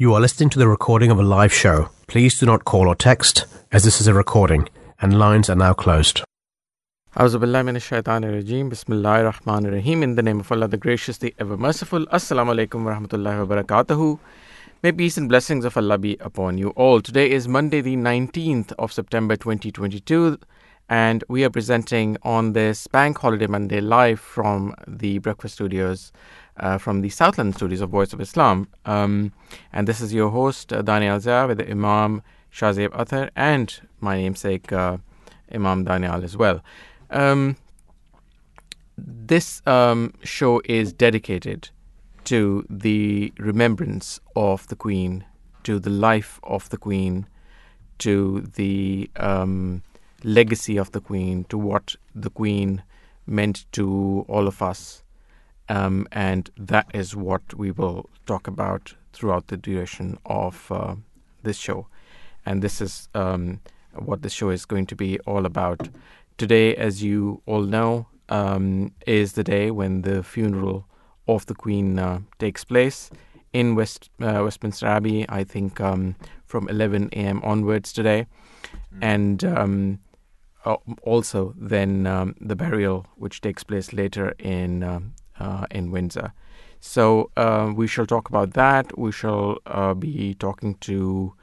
You are listening to the recording of a live show. Please do not call or text, as this is a recording, and lines are now closed. Auzubillahiminashaitanirajim. Bismillahirrahmanirrahim. In the name of Allah, the gracious, the ever merciful. Assalamu alaikum wa rahmatullahi. May peace and blessings of Allah be upon you all. Today is Monday, the 19th of September 2022, and we are presenting on this Bank Holiday Monday live from the Breakfast Studios, uh, from the South London Studios of Voice of Islam. Um, and this is your host, uh, Daniel Zia, with the Imam Shazib Athar and my namesake, uh, Imam Daniel, as well. Um, this um, show is dedicated to the remembrance of the Queen, to the life of the Queen, to the um, legacy of the Queen, to what the Queen meant to all of us. Um, and that is what we will talk about throughout the duration of uh, this show. And this is um, what the show is going to be all about. Today, as you all know, um, is the day when the funeral of the Queen uh, takes place in West uh, Westminster Abbey. I think um, from 11 a.m. onwards today, and um, uh, also then um, the burial, which takes place later in in Windsor. So uh, we shall talk about that. We shall uh, be talking to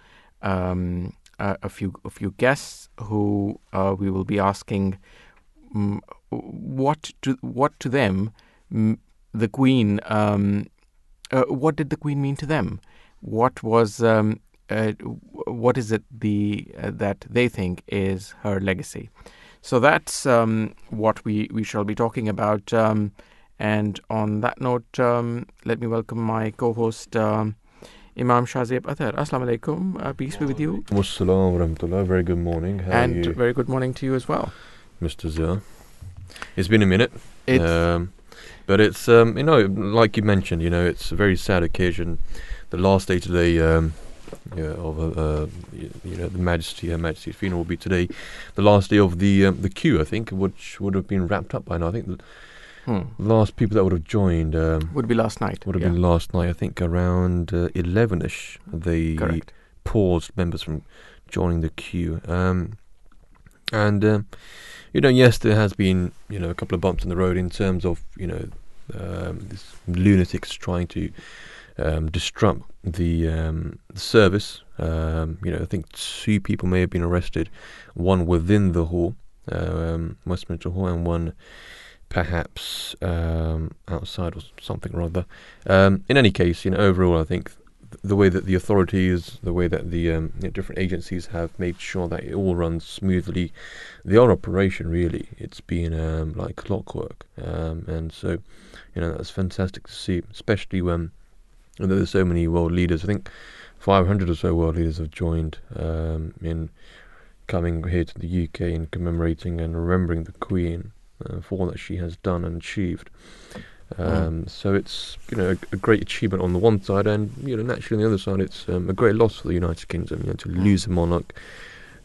um, a, a few a few guests who uh, we will be asking um, what to what to them the Queen. Um, uh, what did the Queen mean to them? What was um, uh, what is it the uh, that they think is her legacy? So that's um, what we, we shall be talking about. Um, and on that note, um, let me welcome my co-host um, Imam Shazib Athar. Assalamu alaikum. Uh, peace be with you. Wassalamu rahmatullah. Very good morning. How and very good morning to you as well. Mr. Zia? It's been a minute. It's, Um, but it's, um, you know, like you mentioned, you know, it's a very sad occasion. The last day today um, yeah, of, uh, uh, you know, the Majesty, Her Majesty's funeral will be today. The last day of the um, the queue, I think, which would have been wrapped up by now. I think the hmm, last people that would have joined um, would be last night. would have yeah, been last night. I think around uh, 11ish. They correct. paused members from joining the queue. Um, and um, you know, yes, there has been you know a couple of bumps in the road in terms of you know um, this lunatics trying to um, disrupt the, um, service. Um, you know, I think two people may have been arrested, one within the hall, um, Westminster Hall, and one perhaps um, outside or something or other. Um, in any case, you know, overall, I think th- the way that the authorities, the way that the um, you know, different agencies have made sure that it all runs smoothly, the whole operation really, it's been um, like clockwork, um, and so you know that's fantastic to see, especially when there's so many world leaders. I think 500 or so world leaders have joined um, in coming here to the UK and commemorating and remembering the Queen uh, for all that she has done and achieved. Um, So it's you know a, a great achievement on the one side, and you know naturally on the other side, it's um, a great loss for the United Kingdom. You know to lose a monarch,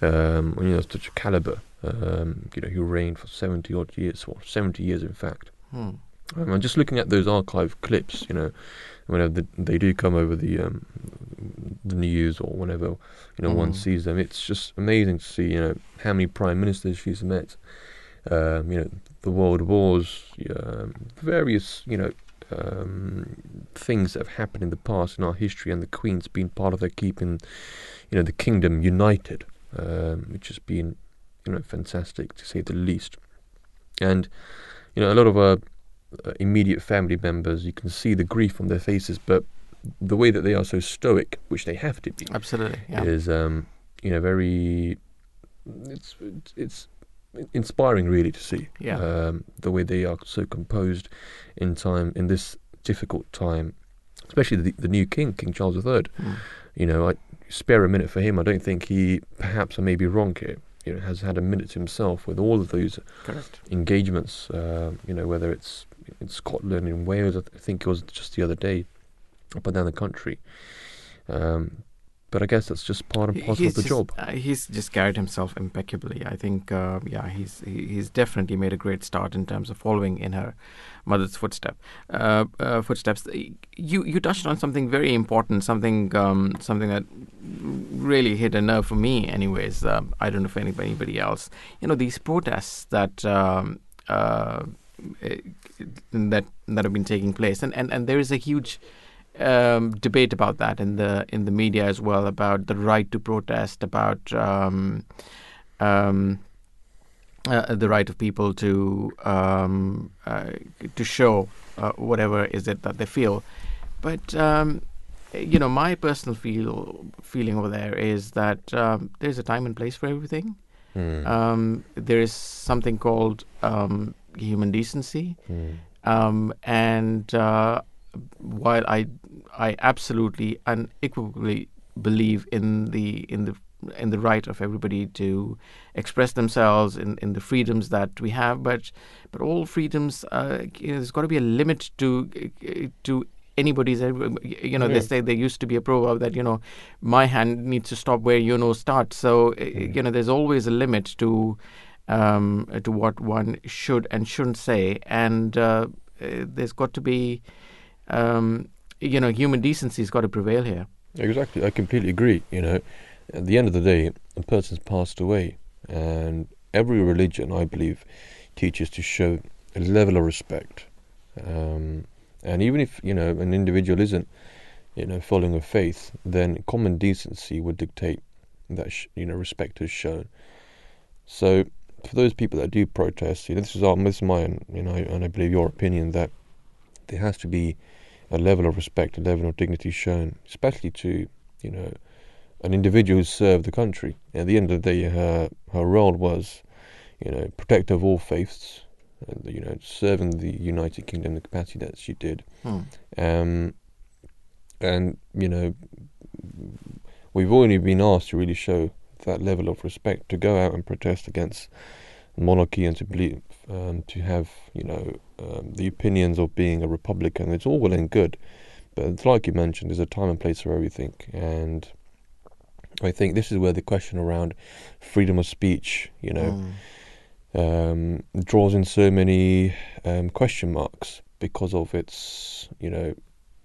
um, you know such a caliber, um, you know who reigned for seventy odd years, or seventy years in fact. Hmm. Um, and just looking at those archive clips, you know, whenever the, they do come over the um, the news or whenever you know one Mhm. sees them, it's just amazing to see you know how many prime ministers she's met. Um, you know, the world wars, um, various you know um, things that have happened in the past in our history, and the Queen's been part of their keeping you know the kingdom united, um, which has been you know fantastic to say the least. And you know, a lot of our uh, immediate family members, you can see the grief on their faces, but the way that they are so stoic, which they have to be, Absolutely. Yeah. is um, you know very it's- it's inspiring really to see Yeah. um, the way they are so composed in time in this difficult time especially the, the new king king charles iii Hmm. you know i spare a minute for him i don't think he perhaps i may be wrong here you know has had a minute to himself with all of those Correct. engagements uh, you know whether it's in scotland in wales i th- think it was just the other day up and down the country um, but I guess that's just part and parcel He's of the just, job. uh, he's just carried himself impeccably. I think, uh, yeah, he's he, he's definitely made a great start in terms of following in her mother's footstep, uh, uh, footsteps. You you touched on something very important, something um, something that really hit a nerve for me. Anyways, um, I don't know if anybody, anybody else. You know, these protests that. Um, uh, eh, that that have been taking place, and, and, and there is a huge um, debate about that in the in the media as well about the right to protest, about um, um, uh, the right of people to um, uh, to show uh, whatever is it that they feel. But um, you know, my personal feel feeling over there is that um, there's a time and place for everything. Mm. Um, there is something called um, human decency, Mm. um, and uh, while I I absolutely unequivocally believe in the in the in the right of everybody to express themselves in, in the freedoms that we have, but but all freedoms uh, you know, there's got to be a limit to to anybody's you know Yeah. they say there used to be a proverb that you know my hand needs to stop where your nose starts so uh, Mm. you know there's always a limit to um, to what one should and shouldn't say and uh, uh, there's got to be um, you know human decency's got to prevail here Exactly, I completely agree. You know, at the end of the day, a person's passed away, and every religion, I believe, teaches to show a level of respect. Um, and even if you know an individual isn't, you know, following a faith, then common decency would dictate that sh- you know respect is shown. So, for those people that do protest, you know, this is our, this is my, you know, and I believe your opinion that there has to be a level of respect, a level of dignity shown, especially to you know an individual who served the country. At the end of the day, her her role was you know protector of all faiths, and, you know serving the United Kingdom in the capacity that she did. Hmm. Um, and you know we've only been asked to really show that level of respect to go out and protest against monarchy and to believe um, to have you know um, the opinions of being a republican it's all well and good but it's like you mentioned there's a time and place for everything and i think this is where the question around freedom of speech you know Hmm. um, draws in so many um, question marks because of its, you know,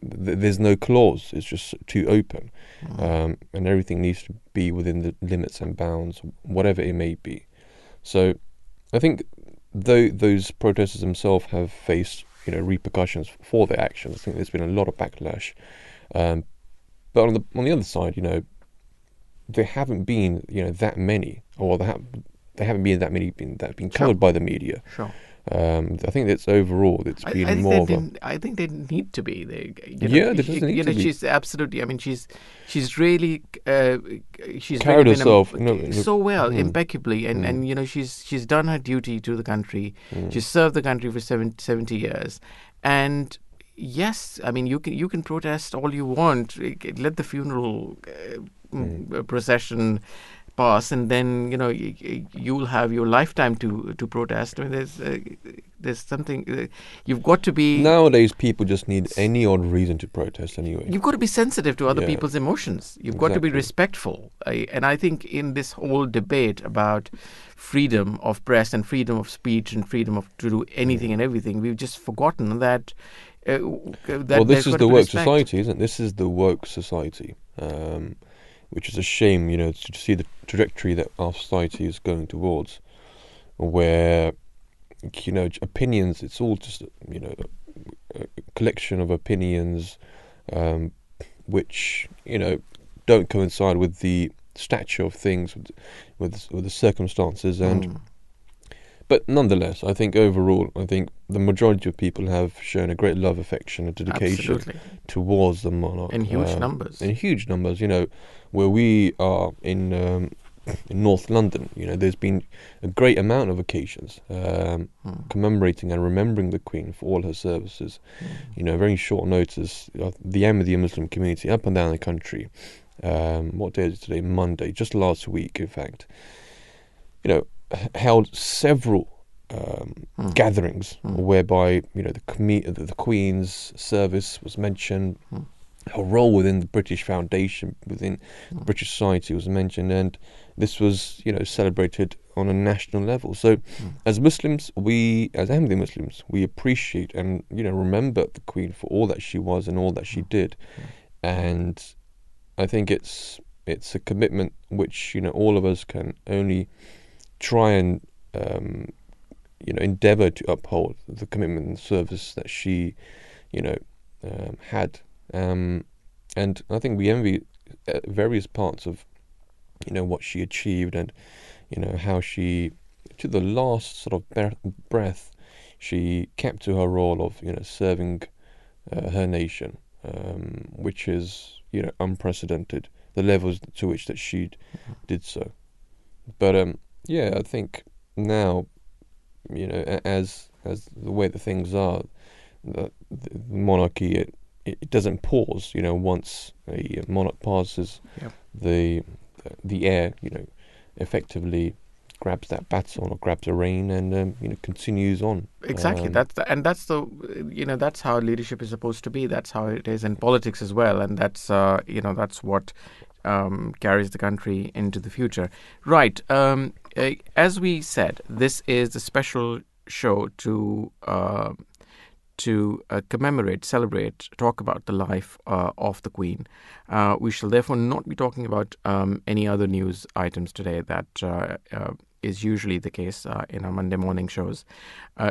th- there's no clause. It's just too open, Hmm. um, and everything needs to be within the limits and bounds, whatever it may be. So, I think though those protesters themselves have faced, you know, repercussions for their actions. I think there's been a lot of backlash, um, but on the on the other side, you know, there haven't been, you know, that many, or there, ha- there haven't been that many been that have been Sure. covered by the media. sure Um, I think that's overall it's I, been I think more they of a I think they need to be. They, you know, Yeah, she- need you know, to be. she's absolutely. I mean, she's she's really uh, she's Carried really herself, you know, so well, Mm. impeccably, and Mm. and you know she's she's done her duty to the country. Mm. She's served the country for seven, 70 years, and yes, I mean you can you can protest all you want. Let the funeral uh, Mm. mm, procession pass, and then you know y- y- you'll have your lifetime to to protest. I mean, there's uh, there's something uh, you've got to be Nowadays, people just need any odd reason to protest anyway. You've got to be sensitive to other Yeah. people's emotions. You've got to be respectful. I, and I think in this whole debate about freedom of press and freedom of speech and freedom of to do anything and everything, we've just forgotten that. Uh, that well, this is the woke respect. society, isn't it? This is the woke society, um, which is a shame, you know, to, see the trajectory that our society is going towards, where, you know, opinions, it's all just, you know, a collection of opinions, um, which, you know, don't coincide with the stature of things, with, with, with the circumstances, and Mm. But nonetheless, I think overall, I think the majority of people have shown a great love, affection, and dedication Absolutely. towards the monarch In huge um, numbers. In huge numbers, you know, where we are in um, in North London, you know, there's been a great amount of occasions um, Mm. commemorating and remembering the Queen for all her services. You know, very short notice, uh, the Ahmadiyya Muslim community up and down the country. Um, what day is it today? Monday, just last week, in fact. You know, held several um, Mm. gatherings Mm. whereby you know the the Queen's service was mentioned, Mm. Her role within the British Foundation, within Mm. British society was mentioned, and this was, you know, celebrated on a national level. So, Mm. as Muslims, we, as Ahmadi Muslims, we appreciate and you know remember the Queen for all that she was and all that she did, and I think it's it's a commitment which you know all of us can only try and um, you know endeavour to uphold the commitment and service that she you know um, had, um, and I think we envy uh, various parts of you know what she achieved and you know how she to the last sort of breath she kept to her role of you know serving uh, her nation um, which is you know unprecedented the levels to which that she did so. But um yeah I think now you know as as the way that things are the, the monarchy it, doesn't pause you know once a monarch passes Yep. the the air you know effectively grabs that baton or grabs a rein and um, you know continues on Exactly. Um, that's the, and that's the you know that's how leadership is supposed to be. That's how it is in politics as well, and that's uh, you know that's what um, carries the country into the future. Right. Um, uh, as we said, this is a special show to. Uh, to uh, commemorate, celebrate, talk about the life uh, of the Queen. Uh, we shall therefore not be talking about um, any other news items today that uh, uh, is usually the case uh, in our Monday morning shows.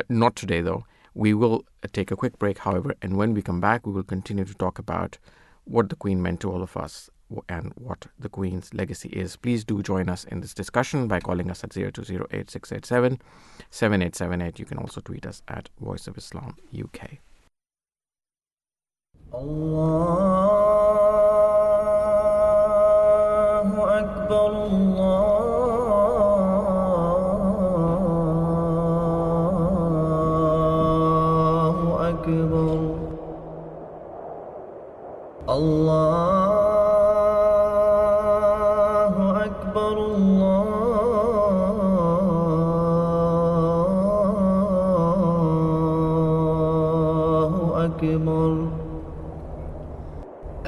Not today, though. We will take a quick break, however, and when we come back, we will continue to talk about what the Queen meant to all of us and what the Queen's legacy is. Please do join us in this discussion by calling us at 0208 7878. You can also tweet us at Voice of Islam UK. Allahu Akbar, Allahu Akbar. Allah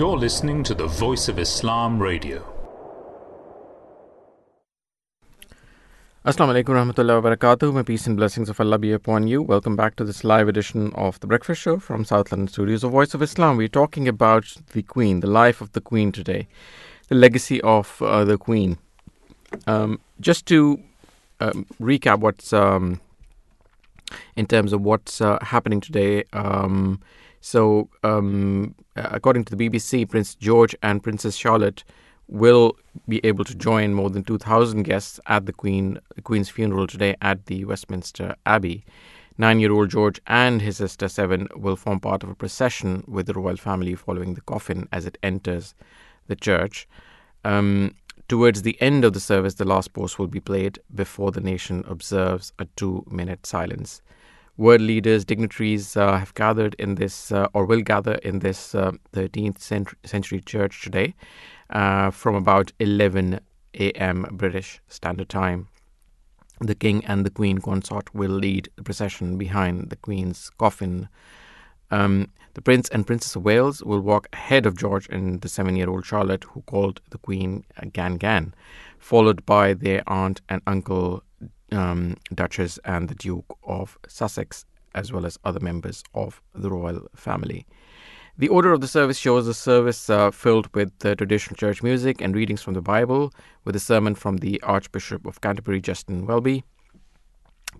You're listening to the Voice of Islam Radio. Assalamu alaikum warahmatullahi wabarakatuh. May peace and blessings of Allah be upon you. Welcome back to this live edition of The Breakfast Show from South London Studios of Voice of Islam. We're talking about the Queen, the life of the Queen today, the legacy of uh, the Queen. Um, just to um, recap what's um, in terms of what's uh, happening today. So, um, according to the BBC, Prince George and Princess Charlotte will be able to join more than 2,000 guests at the Queen Queen's funeral today at the Westminster Abbey. Nine-year-old George and his sister Seven will form part of a procession with the royal family following the coffin as it enters the church. Um, towards the end of the service, the last post will be played before the nation observes a two-minute silence. World leaders, dignitaries uh, have gathered in this, uh, or will gather in this uh, 13th century, century church today uh, from about 11 a.m. British Standard Time. The King and the Queen consort will lead the procession behind the Queen's coffin. Um, the Prince and Princess of Wales will walk ahead of George and the seven year old Charlotte, who called the Queen Gan Gan, followed by their aunt and uncle, um, Duchess and the Duke of Sussex, as well as other members of the royal family. The order of the service shows a service uh, filled with uh, traditional church music and readings from the Bible, with a sermon from the Archbishop of Canterbury, Justin Welby.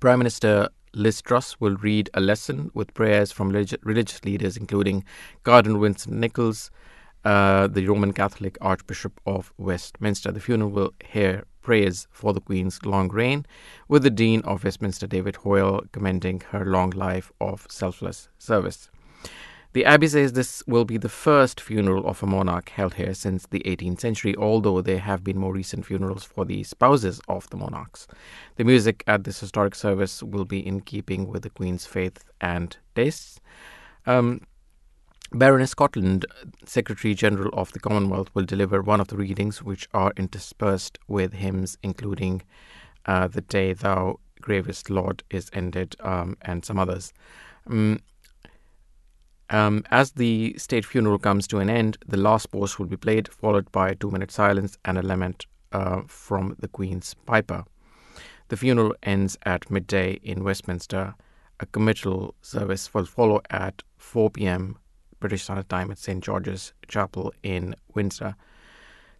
Prime Minister Liz Truss will read a lesson with prayers from relig- religious leaders, including Cardinal Vincent Nichols, uh, the Roman Catholic Archbishop of Westminster. The funeral will hear prayers for the Queen's long reign, with the Dean of Westminster, David Hoyle, commending her long life of selfless service. The Abbey says this will be the first funeral of a monarch held here since the 18th century, although there have been more recent funerals for the spouses of the monarchs. The music at this historic service will be in keeping with the Queen's faith and tastes. Um, Baroness Scotland, Secretary General of the Commonwealth, will deliver one of the readings, which are interspersed with hymns, including uh, The Day Thou Gavest Lord is Ended um, and some others. Um, um, as the state funeral comes to an end, the last post will be played, followed by a two minute silence and a lament uh, from the Queen's Piper. The funeral ends at midday in Westminster. A committal service will follow at 4 p.m. British Standard Time at St. George's Chapel in Windsor.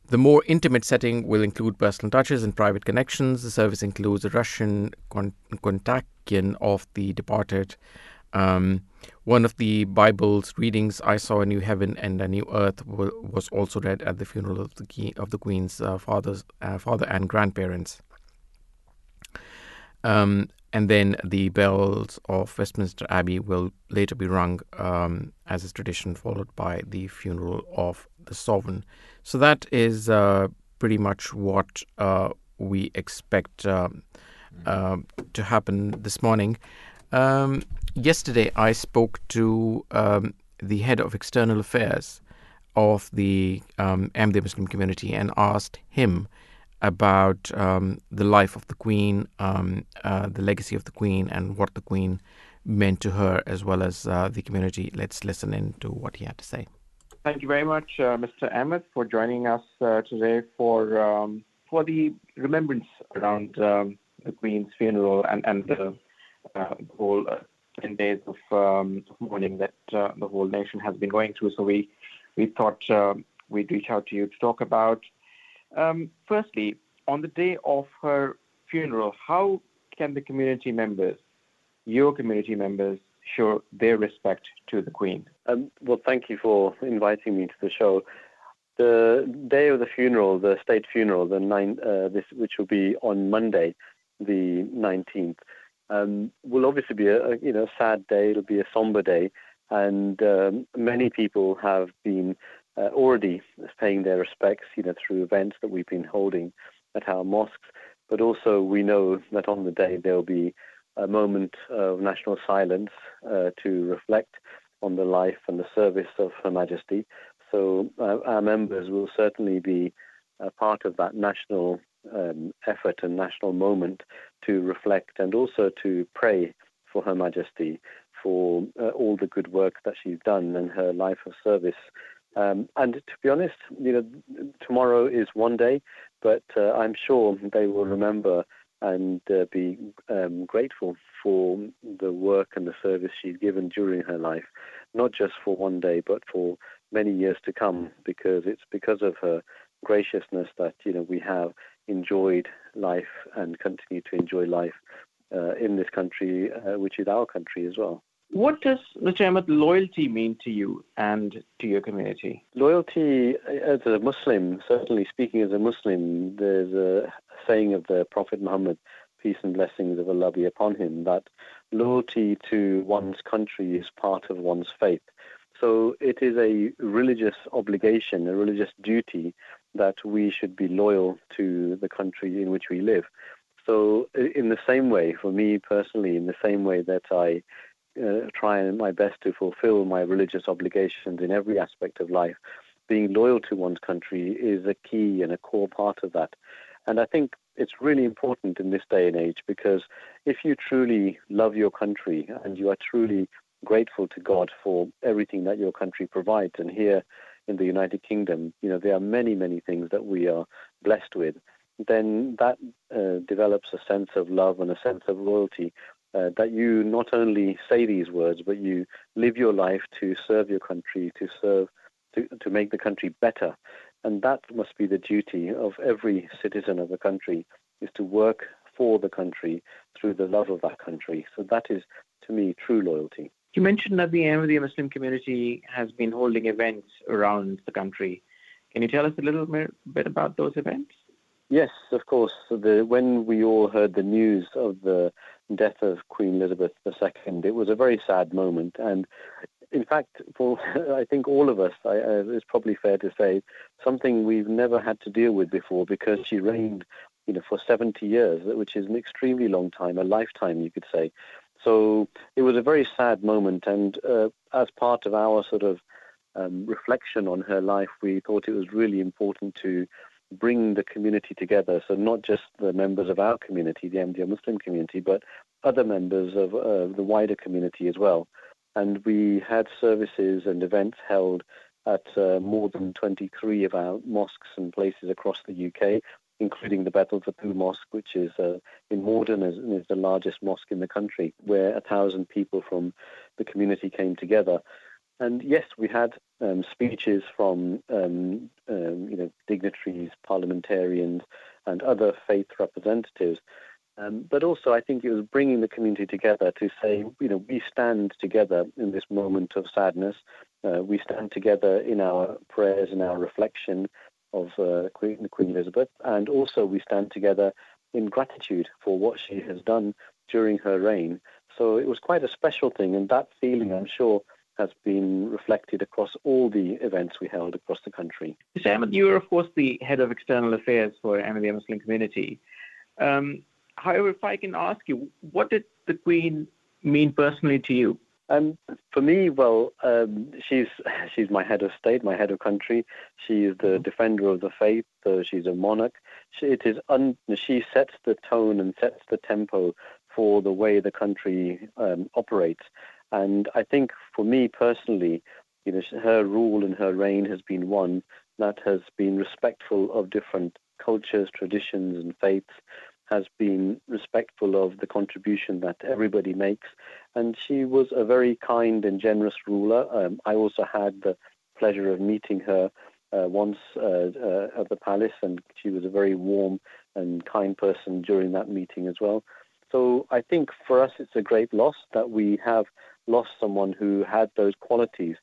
The more intimate setting will include personal touches and private connections. The service includes a Russian kontakion of the departed. Um, one of the Bible's readings, "I saw a new heaven and a new earth," was also read at the funeral of the key, of the Queen's uh, father's uh, father and grandparents. Um, and then the bells of Westminster Abbey will later be rung, um, as is tradition, followed by the funeral of the sovereign. So that is uh, pretty much what uh, we expect uh, to happen this morning. Um, yesterday, I spoke to um, the head of external affairs of the um, Ahmadiyya Muslim community and asked him about um, the life of the Queen, um, uh, the legacy of the Queen, and what the Queen meant to her as well as uh, the community. Let's listen in to what he had to say. Thank you very much, uh, Mr. Ahmed, for joining us uh, today for um, for the remembrance around um, the Queen's funeral and and the uh, whole uh, ten days of, um, mourning that the whole nation has been going through. So we we thought we'd reach out to you to talk about um, firstly, on the day of her funeral, how can the community members, your community members, show their respect to the Queen? Um, well, thank you for inviting me to the show. The day of the funeral, the state funeral, the nine, uh, this which will be on Monday, the 19th, um, will obviously be a, a, you know sad day. It'll be a somber day, and um, many people have been uh, already paying their respects, you know, through events that we've been holding at our mosques. But also, we know that on the day there'll be a moment of national silence uh, to reflect on the life and the service of Her Majesty. So uh, our members will certainly be a part of that national um, effort and national moment to reflect and also to pray for Her Majesty for uh, all the good work that she's done and her life of service um, and to be honest, you know, tomorrow is one day, but uh, I'm sure they will remember and uh, be um, grateful for the work and the service she's given during her life, not just for one day, but for many years to come, because it's because of her graciousness that you know we have enjoyed life and continue to enjoy life uh, in this country, uh, which is our country as well. What does, Mr. Ahmed, loyalty mean to you and to your community? Loyalty, as a Muslim, certainly speaking as a Muslim, there's a saying of the Prophet Muhammad, peace and blessings of Allah be upon him, that loyalty to one's country is part of one's faith. So it is a religious obligation, a religious duty that we should be loyal to the country in which we live. So, in the same way, for me personally, in the same way that I uh, try my best to fulfill my religious obligations in every aspect of life. Being loyal to one's country is a key and a core part of that. And I think it's really important in this day and age because if you truly love your country and you are truly grateful to God for everything that your country provides, and here in the United Kingdom, you know, there are many, many things that we are blessed with, then that uh, develops a sense of love and a sense of loyalty uh, that you not only say these words, but you live your life to serve your country, to serve, to, to make the country better. And that must be the duty of every citizen of the country, is to work for the country through the love of that country. So that is, to me, true loyalty. You mentioned that the Ahmadiyya Muslim community has been holding events around the country. Can you tell us a little bit about those events? Yes, of course. The, when we all heard the news of the death of Queen Elizabeth II, it was a very sad moment. And in fact, for I think all of us, I, uh, it's probably fair to say, something we've never had to deal with before because she reigned, you know, for 70 years, which is an extremely long time, a lifetime, you could say. So it was a very sad moment, and uh, as part of our sort of um, reflection on her life, we thought it was really important to bring the community together. So not just the members of our community, the Ahmadiyya Muslim community, but other members of uh, the wider community as well. And we had services and events held at uh, more than 23 of our mosques and places across the UK, including the Baitul Futuh Mosque, which is uh, in Morden and is the largest mosque in the country, where a thousand people from the community came together. And yes, we had um, speeches from um, um, you know dignitaries, parliamentarians, and other faith representatives. Um, but also, I think it was bringing the community together to say, you know, we stand together in this moment of sadness. Uh, we stand together in our prayers and our reflection of uh, Queen, Queen Elizabeth, and also we stand together in gratitude for what she has done during her reign. So it was quite a special thing, and that feeling, I'm sure, has been reflected across all the events we held across the country. Mr. Ahmed, you are, of course, the head of external affairs for the Muslim community. Um, however, if I can ask you, what did the Queen mean personally to you? Um, for me, well, um, she's she's my head of state, my head of country. She is the mm-hmm. defender of the faith. So she's a monarch. She, it is un, she sets the tone and sets the tempo for the way the country um, operates. And I think for me personally, you know, her rule and her reign has been one that has been respectful of different cultures, traditions, and faiths, has been respectful of the contribution that everybody makes. And she was a very kind and generous ruler. Um, I also had the pleasure of meeting her uh, once uh, uh, at the palace, and she was a very warm and kind person during that meeting as well. So I think for us it's a great loss that we have lost someone who had those qualities.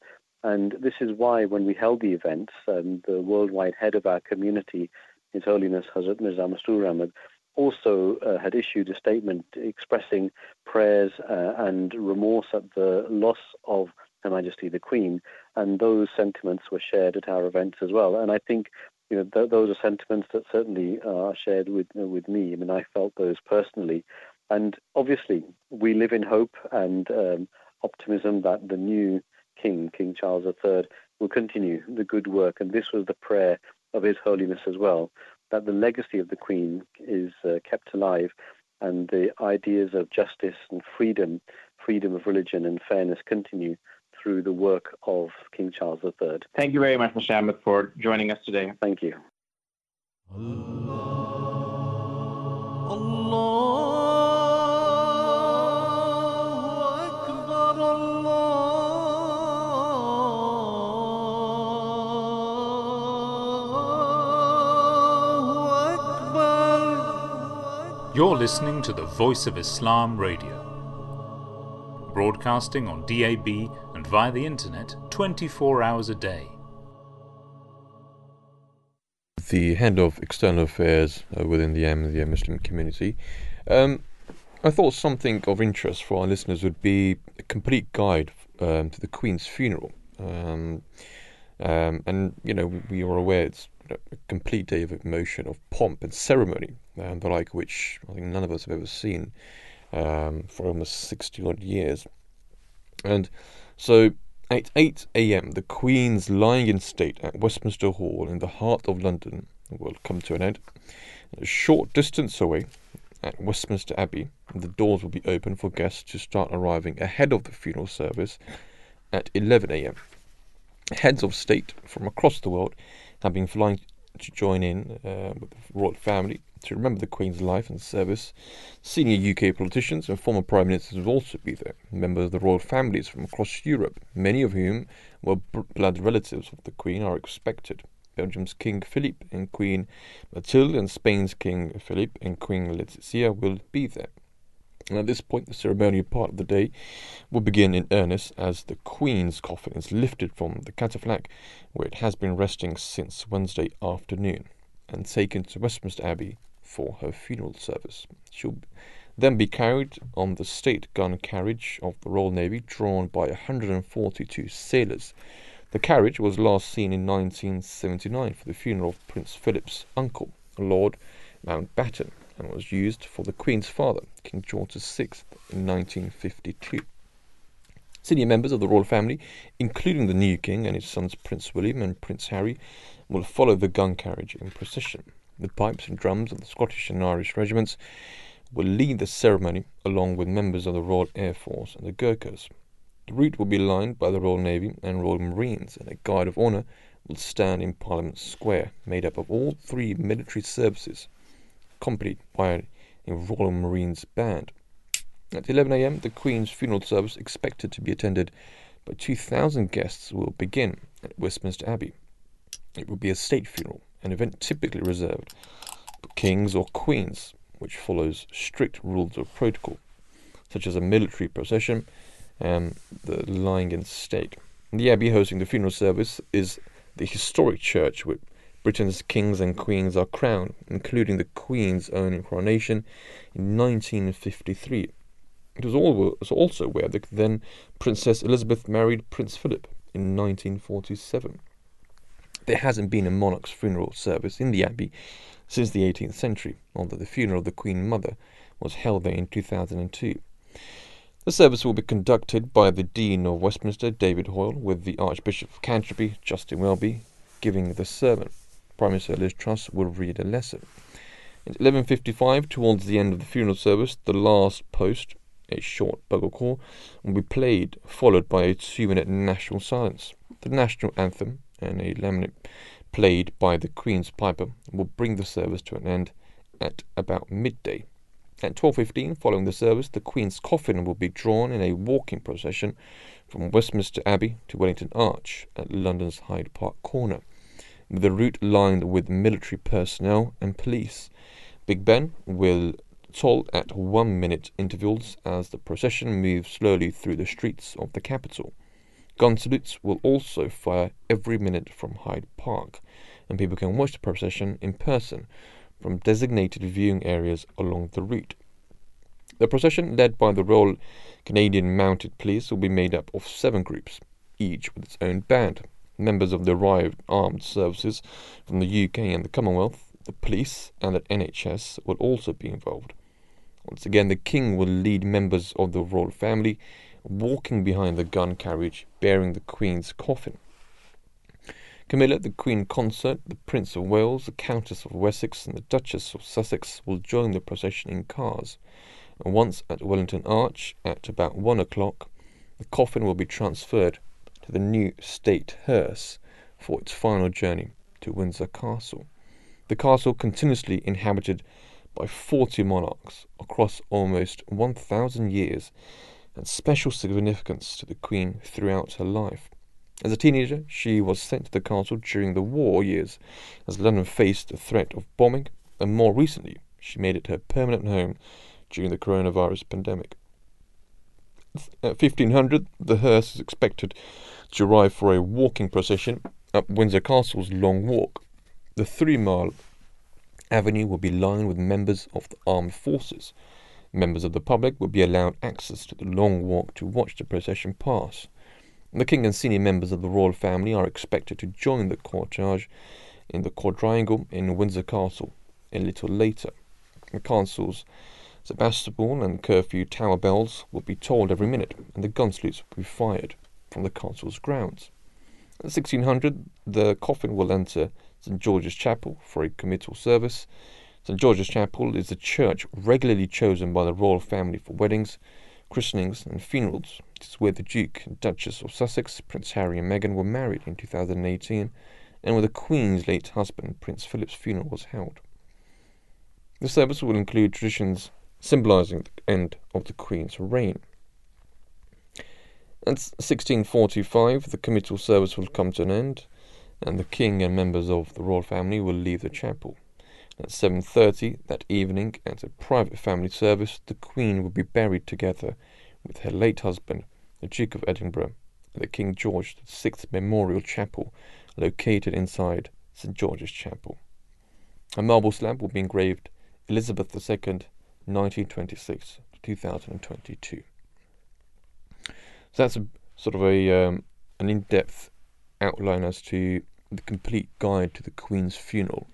And this is why, when we held the events, um, the worldwide head of our community, His Holiness Hazrat Mirza Masroor Ahmad, also uh, had issued a statement expressing prayers uh, and remorse at the loss of Her Majesty the Queen, and those sentiments were shared at our events as well. And I think you know th- those are sentiments that certainly are shared with uh, with me. I mean, I felt those personally, and obviously we live in hope and um, optimism that the new king, King Charles III, will continue the good work. And this was the prayer of His Holiness as well, that the legacy of the Queen is uh, kept alive and the ideas of justice and freedom, freedom of religion and fairness continue through the work of King Charles III. Thank you very much, Mr. Ahmed, for joining us today. Thank you. Allah. Allah. You're listening to the Voice of Islam Radio, broadcasting on DAB and via the internet 24 hours a day. The head of external affairs uh, within the Ahmadiyya Muslim community. Um, I thought something of interest for our listeners would be a complete guide um, to the Queen's funeral. Um, um and, you know, we are aware it's a complete day of emotion, of pomp and ceremony, um, the like which I think none of us have ever seen um, for almost 60 odd years. And so at 8 a.m., the Queen's lying in state at Westminster Hall in the heart of London will come to an end. A short distance away at Westminster Abbey, the doors will be open for guests to start arriving ahead of the funeral service at 11 a.m. Heads of state from across the world have been flying to join in uh, with the royal family to remember the Queen's life and service. Senior UK politicians and former Prime Ministers will also be there, members of the royal families from across Europe, many of whom were blood relatives of the Queen, are expected. Belgium's King Philippe and Queen Mathilde and Spain's King Philippe and Queen Letizia will be there. And at this point, the ceremonial part of the day will begin in earnest as the Queen's coffin is lifted from the catafalque, where it has been resting since Wednesday afternoon, and taken to Westminster Abbey for her funeral service. She'll then be carried on the state gun carriage of the Royal Navy, drawn by 142 sailors. The carriage was last seen in 1979 for the funeral of Prince Philip's uncle, Lord Mountbatten, and was used for the Queen's father, King George VI, in 1952. Senior members of the royal family, including the new king and his sons Prince William and Prince Harry, will follow the gun carriage in procession. The pipes and drums of the Scottish and Irish regiments will lead the ceremony along with members of the Royal Air Force and the Gurkhas. The route will be lined by the Royal Navy and Royal Marines, and a guard of honour will stand in Parliament Square, made up of all three military services, accompanied by a Royal Marines band. At 11 a.m., the Queen's funeral service, expected to be attended by 2,000 guests, will begin at Westminster Abbey. It will be a state funeral, an event typically reserved for kings or queens, which follows strict rules of protocol, such as a military procession and the lying in state. The Abbey hosting the funeral service is the historic church where Britain's kings and queens are crowned, including the Queen's own coronation in 1953. It was also where the then Princess Elizabeth married Prince Philip in 1947. There hasn't been a monarch's funeral service in the Abbey since the 18th century, although the funeral of the Queen Mother was held there in 2002. The service will be conducted by the Dean of Westminster, David Hoyle, with the Archbishop of Canterbury, Justin Welby, giving the sermon. Prime Minister Liz Truss will read a lesson. At 11.55, towards the end of the funeral service, the last post a short bugle call, will be played, followed by a two-minute national silence. The national anthem and a lament played by the Queen's Piper will bring the service to an end at about midday. At 12.15, following the service, the Queen's coffin will be drawn in a walking procession from Westminster Abbey to Wellington Arch at London's Hyde Park Corner, the route lined with military personnel and police. Big Ben will toll at one minute intervals as the procession moves slowly through the streets of the capital. Gun salutes will also fire every minute from Hyde Park, and people can watch the procession in person from designated viewing areas along the route. The procession, led by the Royal Canadian Mounted Police, will be made up of seven groups, each with its own band. Members of the arrived armed services from the UK and the Commonwealth, the police, and the NHS will also be involved. Once again, the king will lead members of the royal family walking behind the gun carriage bearing the queen's coffin. Camilla, the Queen Consort, the Prince of Wales, the Countess of Wessex, and the Duchess of Sussex will join the procession in cars. And once at Wellington Arch, at about one o'clock, the coffin will be transferred to the new state hearse for its final journey to Windsor Castle. The castle, continuously inhabited by 40 monarchs across almost 1,000 years and special significance to the Queen throughout her life. As a teenager, she was sent to the castle during the war years as London faced the threat of bombing, and more recently, she made it her permanent home during the coronavirus pandemic. At 1500, the hearse is expected to arrive for a walking procession up Windsor Castle's Long Walk. The three mile avenue will be lined with members of the armed forces. Members of the public will be allowed access to the long walk to watch the procession pass. The king and senior members of the royal family are expected to join the cortege in the quadrangle in Windsor Castle a little later. The castle's Sebastopol and curfew tower bells will be tolled every minute, and the gun salutes will be fired from the castle's grounds. At 1600, the coffin will enter St George's Chapel for a committal service. St George's Chapel is the church regularly chosen by the royal family for weddings, christenings, and funerals. It is where the Duke and Duchess of Sussex, Prince Harry and Meghan were married in 2018, and where the Queen's late husband, Prince Philip's funeral was held. The service will include traditions symbolising the end of the Queen's reign. At 1645, the committal service will come to an end and the king and members of the royal family will leave the chapel. At 7.30 that evening, at a private family service, the Queen will be buried together with her late husband, the Duke of Edinburgh, at the King George VI Memorial Chapel, located inside St George's Chapel. A marble slab will be engraved Elizabeth II, 1926 to 2022. So that's a sort of a um, an in-depth outline as to the complete guide to the Queen's funeral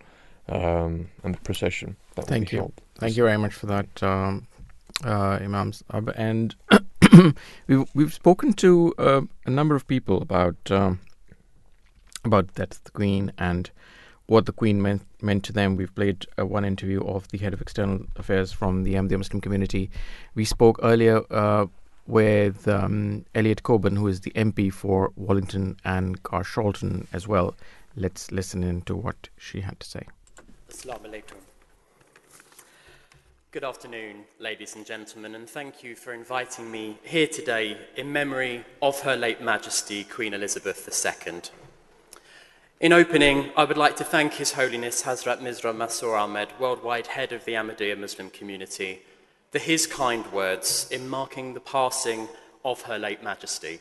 um, and the procession that Thank you. Thank you very much for that, um, uh, Imam Saab. And we've we've spoken to uh, a number of people about um, about the the Queen and what the Queen meant meant to them. We've played uh, one interview of the head of external affairs from the Ahmadiyya Muslim community. We spoke earlier uh, with um, Elliot Colburn, who is the MP for Wallington and Carshalton as well. Let's listen in to what she had to say. Assalamu alaikum. Good afternoon, ladies and gentlemen, and thank you for inviting me here today in memory of Her late Majesty Queen Elizabeth II. In opening, I would like to thank His Holiness Hazrat Mirza Masroor Ahmed, worldwide head of the Ahmadiyya Muslim community, for his kind words in marking the passing of Her late Majesty.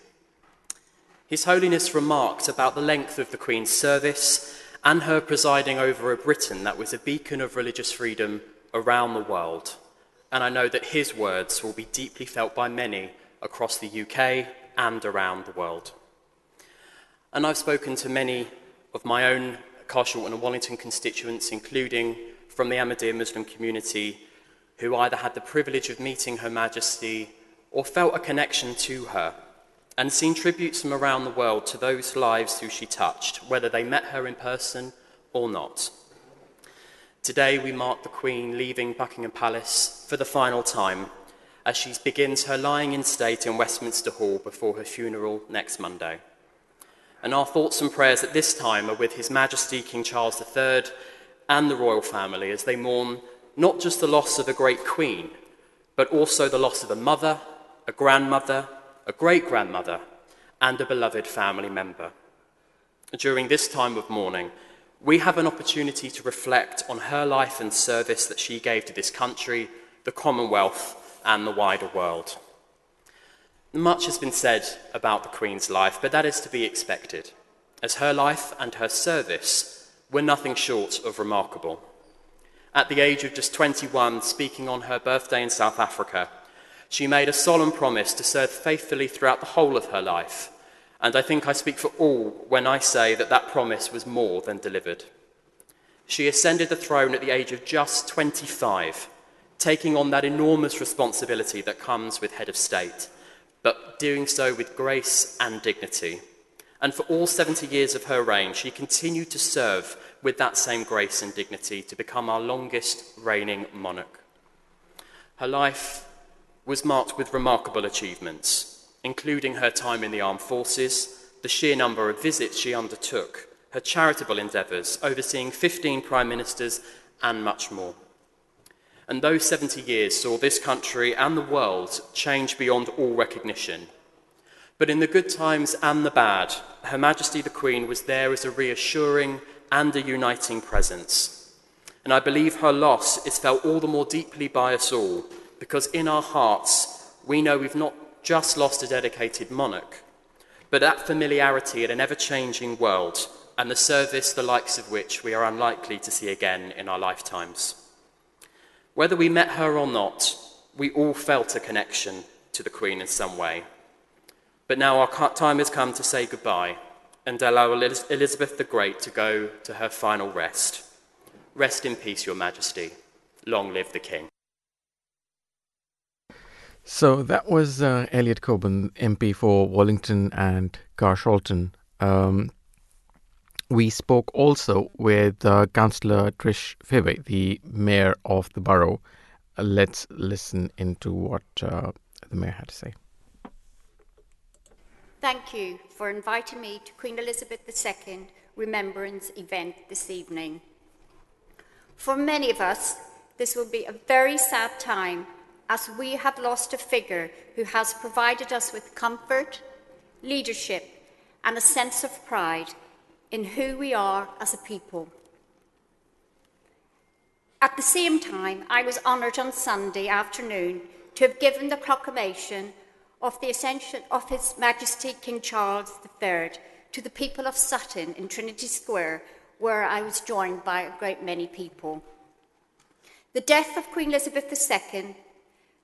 His Holiness remarked about the length of the Queen's service and her presiding over a Britain that was a beacon of religious freedom around the world. And I know that his words will be deeply felt by many across the UK and around the world. And I've spoken to many of my own Carshalton and Wallington constituents, including from the Ahmadiyya Muslim community, who either had the privilege of meeting Her Majesty or felt a connection to her and seen tributes from around the world to those lives who she touched, whether they met her in person or not. Today, we mark the Queen leaving Buckingham Palace for the final time as she begins her lying in state in Westminster Hall before her funeral next Monday. And our thoughts and prayers at this time are with His Majesty King Charles III and the royal family as they mourn not just the loss of a great queen, but also the loss of a mother, a grandmother, a great grandmother, and a beloved family member. During this time of mourning, we have an opportunity to reflect on her life and service that she gave to this country, the Commonwealth, and the wider world. Much has been said about the Queen's life, but that is to be expected, as her life and her service were nothing short of remarkable. At the age of just 21, speaking on her birthday in South Africa, she made a solemn promise to serve faithfully throughout the whole of her life, and I think I speak for all when I say that that promise was more than delivered. She ascended the throne at the age of just 25, taking on that enormous responsibility that comes with head of state, but doing so with grace and dignity. And for all 70 years of her reign, she continued to serve with that same grace and dignity to become our longest reigning monarch. Her life was marked with remarkable achievements, including her time in the armed forces, the sheer number of visits she undertook, her charitable endeavours, overseeing 15 prime ministers, and much more. And those 70 years saw this country and the world change beyond all recognition. But in the good times and the bad, Her Majesty the Queen was there as a reassuring and a uniting presence. And I believe her loss is felt all the more deeply by us all because in our hearts we know we've not just lost a dedicated monarch, but that familiarity in an ever changing world and the service the likes of which we are unlikely to see again in our lifetimes. Whether we met her or not, we all felt a connection to the Queen in some way. But now our time has come to say goodbye and allow Elizabeth the Great to go to her final rest. Rest in peace, Your Majesty. Long live the King. So that was uh, Elliot Colburn, MP for Wallington and Carshalton. Um, we spoke also with uh, Councillor Trish Fivey, the mayor of the borough. Uh, let's listen into what uh, the mayor had to say. Thank you for inviting me to Queen Elizabeth II Remembrance event this evening. For many of us, this will be a very sad time as we have lost a figure who has provided us with comfort, leadership, and a sense of pride in who we are as a people. At the same time, I was honoured on Sunday afternoon to have given the proclamation of the ascension of His Majesty King Charles III to the people of Sutton in Trinity Square, where I was joined by a great many people. the death of Queen Elizabeth II,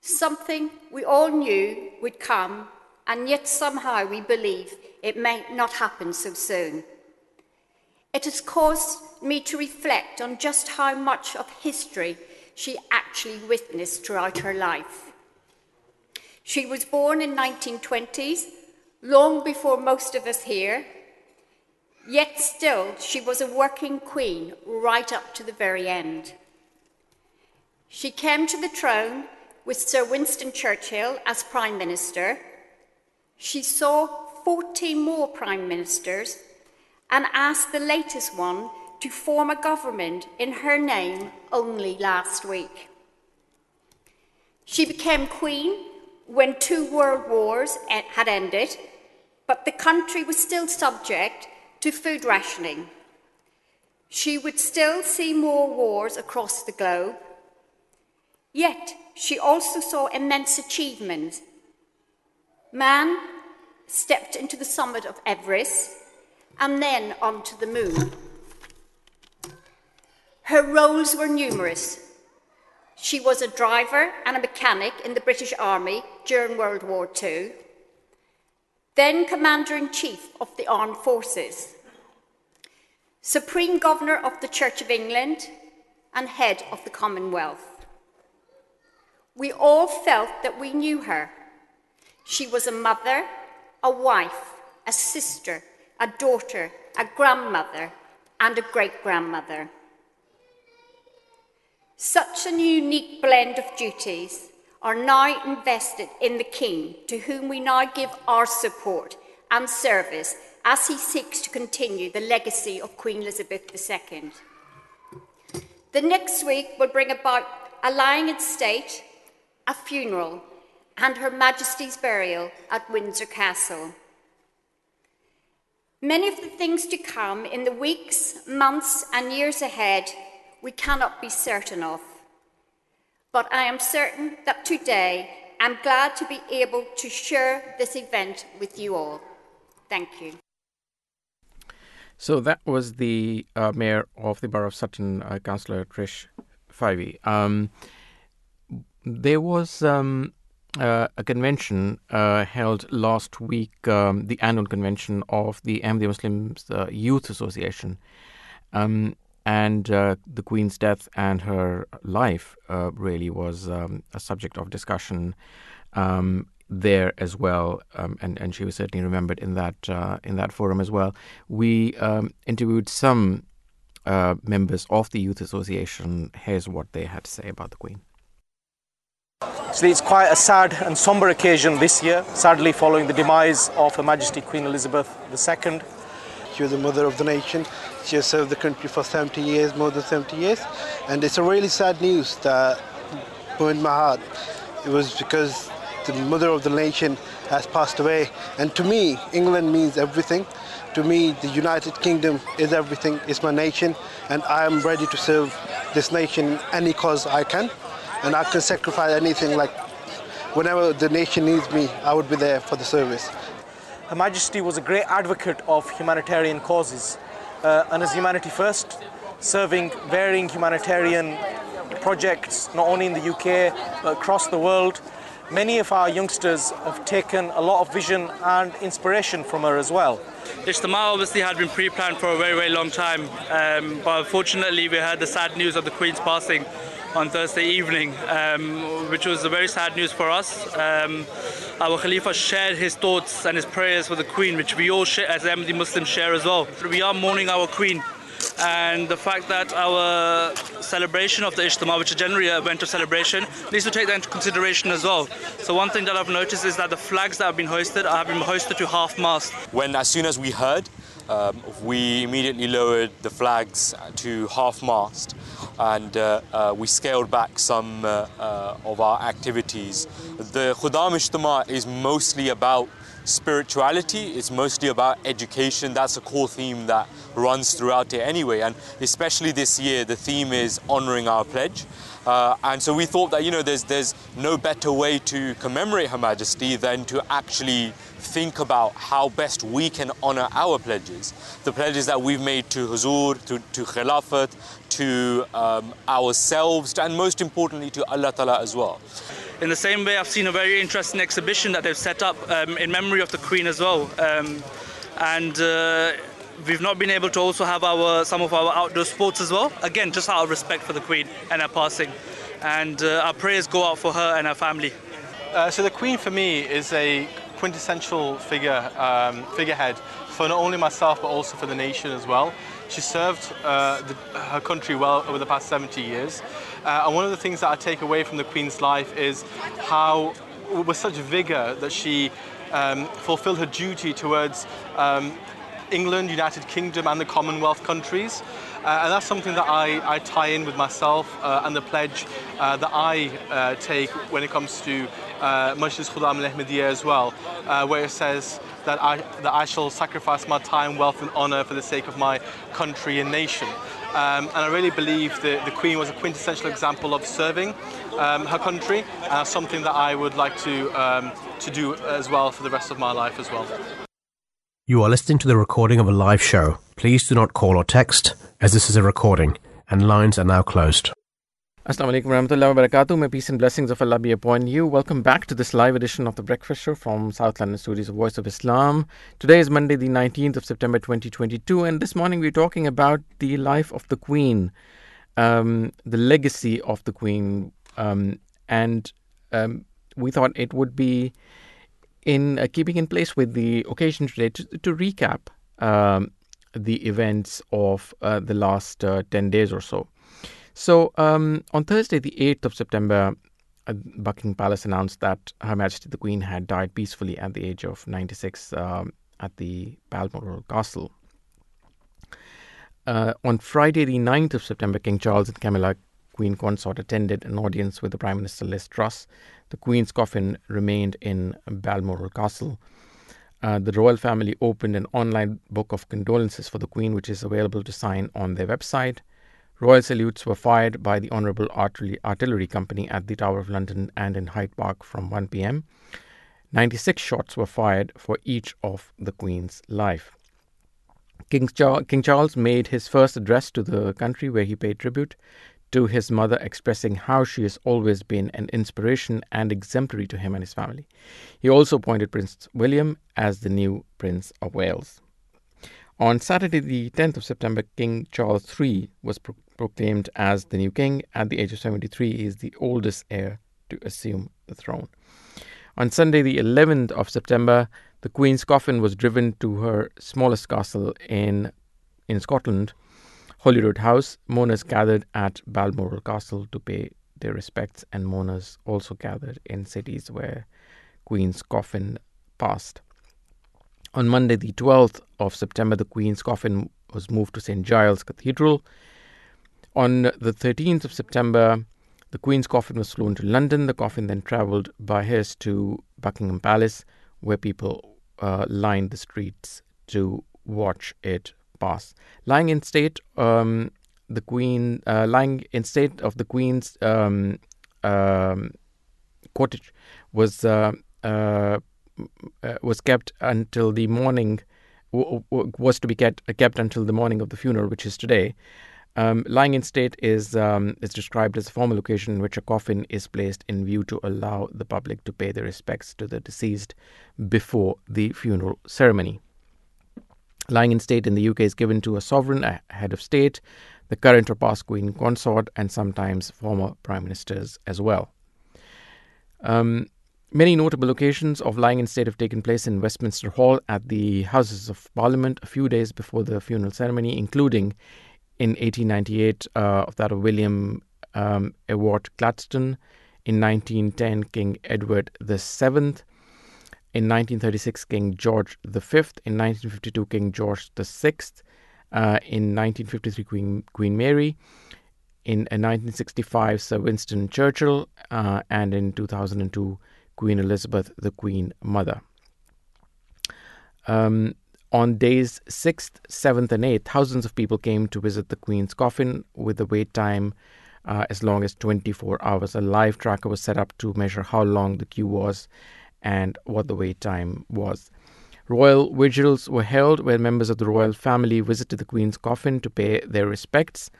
something we all knew would come, and yet somehow we believe it may not happen so soon. It has caused me to reflect on just how much of history she actually witnessed throughout her life. She was born in 1920s, long before most of us here, yet still she was a working queen right up to the very end. She came to the throne with Sir Winston Churchill as Prime Minister. She saw 14 more Prime Ministers and asked the latest one to form a government in her name only last week. She became Queen when two world wars had ended, but the country was still subject to food rationing. She would still see more wars across the globe. Yet, she also saw immense achievements. Man stepped into the summit of Everest and then onto the moon. Her roles were numerous. She was a driver and a mechanic in the British Army during World War II, then Commander in Chief of the Armed Forces, Supreme Governor of the Church of England, and Head of the Commonwealth. We all felt that we knew her. She was a mother, a wife, a sister, a daughter, a grandmother, and a great grandmother. Such a unique blend of duties are now invested in the King, to whom we now give our support and service as he seeks to continue the legacy of Queen Elizabeth II. The next week will bring about a lying in state, a funeral, and Her Majesty's burial at Windsor Castle. Many of the things to come in the weeks, months, and years ahead we cannot be certain of. But I am certain that today I'm glad to be able to share this event with you all. Thank you. So that was the uh, mayor of the borough of Sutton, uh, Councillor Trish Fivey. Um, there was um, uh, a convention uh, held last week, um, the annual convention of the Ahmadiyya Muslims uh, Youth Association. Um, and uh, the Queen's death and her life uh, really was um, a subject of discussion um, there as well, um, and and she was certainly remembered in that uh, in that forum as well. We um, interviewed some uh, members of the youth association. Here's what they had to say about the Queen. So it's quite a sad and somber occasion this year, sadly following the demise of Her Majesty Queen Elizabeth II. She was the mother of the nation. She has served the country for 70 years, more than 70 years. And it's a really sad news that burned my heart. It was because the mother of the nation has passed away. And to me, England means everything. To me, the United Kingdom is everything. It's my nation. And I am ready to serve this nation any cause I can. And I can sacrifice anything like whenever the nation needs me, I would be there for the service. Her Majesty was a great advocate of humanitarian causes uh, and as Humanity First, serving varying humanitarian projects not only in the UK but across the world. Many of our youngsters have taken a lot of vision and inspiration from her as well. Ijtima obviously had been pre-planned for a very, very long time, um, but unfortunately we heard the sad news of the Queen's passing on Thursday evening, um, which was a very sad news for us. Um, our Khalifa shared his thoughts and his prayers for the Queen, which we all share, as Ahmadi Muslims share as well. We are mourning our Queen and the fact that our celebration of the Ijtima, which is generally a of celebration, needs to take that into consideration as well. So one thing that I've noticed is that the flags that have been hoisted have been hoisted to half mast. When as soon as we heard, um, we immediately lowered the flags to half mast and uh, uh, we scaled back some uh, uh of our activities. The Khuddam Ijtima is mostly about spirituality, it's mostly about education. That's a core theme that runs throughout it anyway. And especially this year, the theme is honoring our pledge. Uh, and so we thought that, you know, there's, there's no better way to commemorate Her Majesty than to actually think about how best we can honor our pledges, the pledges that we've made to Huzur, to, to Khilafat, to um, ourselves, and most importantly to Allah Ta'ala as well. In the same way, I've seen a very interesting exhibition that they've set up um, in memory of the Queen as well. Um, and uh, we've not been able to also have our some of our outdoor sports as well. Again, just out of respect for the Queen and her passing. And uh, our prayers go out for her and her family. Uh, so the Queen for me is a quintessential figure, um, figurehead for not only myself but also for the nation as well. She served uh, the, her country well over the past 70 years. Uh, and one of the things that I take away from the Queen's life is how, with such vigour, that she um, fulfilled her duty towards um, England, United Kingdom, and the Commonwealth countries. Uh, and that's something that I, I tie in with myself uh, and the pledge uh, that I uh, take when it comes to uh, Majlis Khuddam al Ahmadiyya as well, uh, where it says that I, that I shall sacrifice my time, wealth, and honour for the sake of my country and nation. Um, and I really believe that the Queen was a quintessential example of serving um, her country, that's something that I would like to, um, to do as well for the rest of my life as well. You are listening to the recording of a live show. Please do not call or text, as this is a recording, and lines are now closed. Assalamu alaikum warahmatullahi wabarakatuh. May peace and blessings of Allah be upon you. Welcome back to this live edition of the Breakfast Show from South London Studios of Voice of Islam. Today is Monday, the 19th of September 2022, and this morning we're talking about the life of the Queen, um, the legacy of the Queen, um, and um, we thought it would be in uh, keeping in place with the occasion today to, to recap um, the events of uh, the last uh, 10 days or so. So, um, on Thursday, the 8th of September, uh, Buckingham Palace announced that Her Majesty the Queen had died peacefully at the age of 96 um, at the Balmoral Castle. Uh, on Friday, the 9th of September, King Charles and Camilla, Queen Consort, attended an audience with the Prime Minister Liz Truss. The Queen's coffin remained in Balmoral Castle. Uh, the royal family opened an online book of condolences for the Queen, which is available to sign on their website. Royal salutes were fired by the Honourable Artillery, Company at the Tower of London and in Hyde Park from 1 pm. 96 shots were fired for each of the Queen's life. King, Char- King Charles made his first address to the country where he paid tribute to his mother, expressing how she has always been an inspiration and exemplary to him and his family. He also appointed Prince William as the new Prince of Wales. On Saturday, the 10th of September, King Charles III was pro- proclaimed as the new king. At the age of 73, he is the oldest heir to assume the throne. On Sunday, the 11th of September, the Queen's coffin was driven to her smallest castle in, in Scotland, Holyrood House. Mourners gathered at Balmoral Castle to pay their respects, and mourners also gathered in cities where Queen's coffin passed. On Monday, the 12th of September, the Queen's coffin was moved to St. Giles Cathedral. On the 13th of September, the Queen's coffin was flown to London. The coffin then travelled by hearse to Buckingham Palace, where people uh, lined the streets to watch it pass. Lying in state, um, the Queen, uh, lying in state of the Queen's um, um, cottage, was uh, uh, was kept until the morning. W- w- was to be kept kept until the morning of the funeral, which is today. Um, lying in state is um, is described as a formal occasion in which a coffin is placed in view to allow the public to pay their respects to the deceased before the funeral ceremony. Lying in state in the UK is given to a sovereign, a head of state, the current or past queen consort, and sometimes former prime ministers as well. Um, Many notable occasions of lying in state have taken place in Westminster Hall at the Houses of Parliament a few days before the funeral ceremony, including in 1898 uh, that of William um, Ewart Gladstone, in 1910 King Edward VII, in 1936 King George V, in 1952 King George VI, uh, in 1953 Queen, Queen Mary, in uh, 1965 Sir Winston Churchill, uh, and in 2002 Queen Elizabeth, the Queen Mother. Um, on days 6th, 7th, and 8th, thousands of people came to visit the Queen's coffin with a wait time uh, as long as 24 hours. A live tracker was set up to measure how long the queue was, and what the wait time was. Royal vigils were held where members of the royal family visited the Queen's coffin to pay their respects.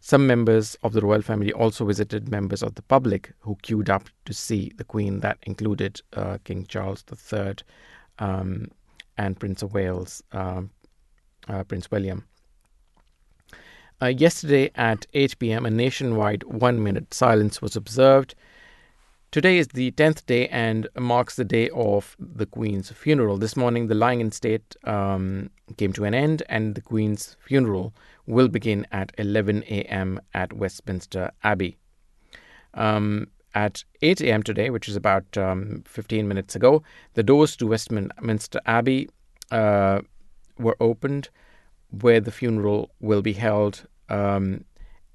Some members of the royal family also visited members of the public who queued up to see the Queen. That included uh, King Charles III um, and Prince of Wales, um, uh, Prince William. Uh, yesterday at 8 p.m., a nationwide one minute silence was observed. Today is the 10th day and marks the day of the Queen's funeral. This morning, the lying in state um, came to an end, and the Queen's funeral will begin at 11 a.m. at Westminster Abbey. Um, at 8 a.m. today, which is about um, 15 minutes ago, the doors to Westminster Abbey uh, were opened where the funeral will be held, um,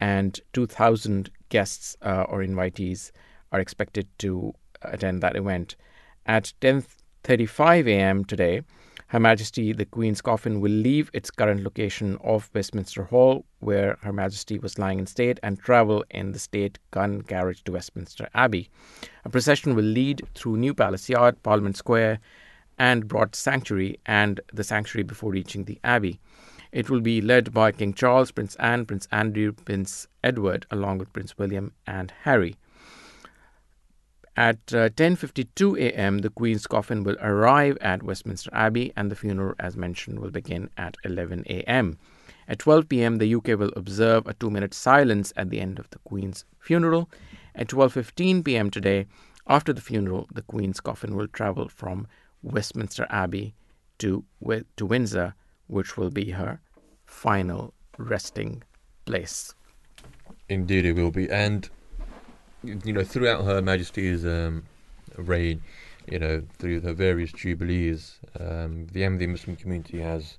and 2,000 guests uh, or invitees are expected to attend that event. At 10:35 a.m. today, Her Majesty the Queen's coffin will leave its current location of Westminster Hall, where Her Majesty was lying in state, and travel in the state gun carriage to Westminster Abbey. A procession will lead through New Palace Yard, Parliament Square, and Broad Sanctuary, and the sanctuary before reaching the Abbey. It will be led by King Charles, Prince Anne, Prince Andrew, Prince Edward, along with Prince William and Harry. At uh, 10:52 a.m., the Queen's coffin will arrive at Westminster Abbey, and the funeral, as mentioned, will begin at 11 a.m. At 12 p.m., the UK will observe a two-minute silence at the end of the Queen's funeral. At 12:15 p.m. today, after the funeral, the Queen's coffin will travel from Westminster Abbey to to Windsor, which will be her final resting place. Indeed, it will be, and you know, throughout Her Majesty's um, reign, you know, through the various jubilees, um, the Ahmadi Muslim community has,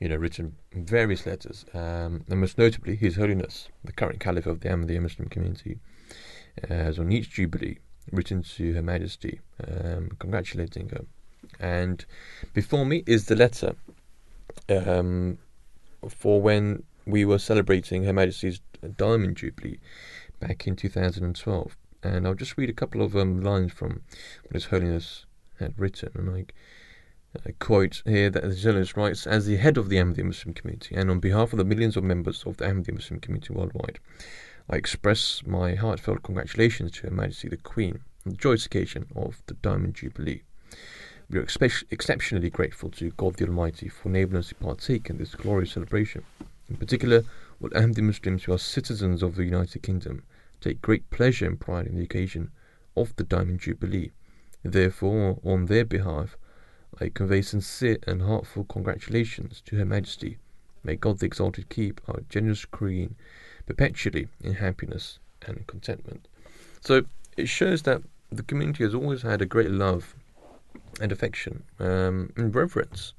you know, written various letters, um, and most notably, His Holiness, the current Caliph of the Ahmadi Muslim community, has on each jubilee written to Her Majesty, um, congratulating her. And before me is the letter um, for when we were celebrating Her Majesty's Diamond Jubilee back in 2012. And I'll just read a couple of um, lines from what His Holiness had written. And I, I quote here that His Holiness writes As the head of the Ahmadi Muslim community, and on behalf of the millions of members of the Ahmadi Muslim community worldwide, I express my heartfelt congratulations to Her Majesty the Queen on the joyous occasion of the Diamond Jubilee. We are expe- exceptionally grateful to God the Almighty for enabling us to partake in this glorious celebration. In particular, all Ahmadi Muslims who are citizens of the United Kingdom take great pleasure and pride in the occasion of the Diamond Jubilee. Therefore, on their behalf, I convey sincere and heartfelt congratulations to Her Majesty. May God the Exalted keep our generous Queen perpetually in happiness and contentment. So it shows that the community has always had a great love and affection um, and reverence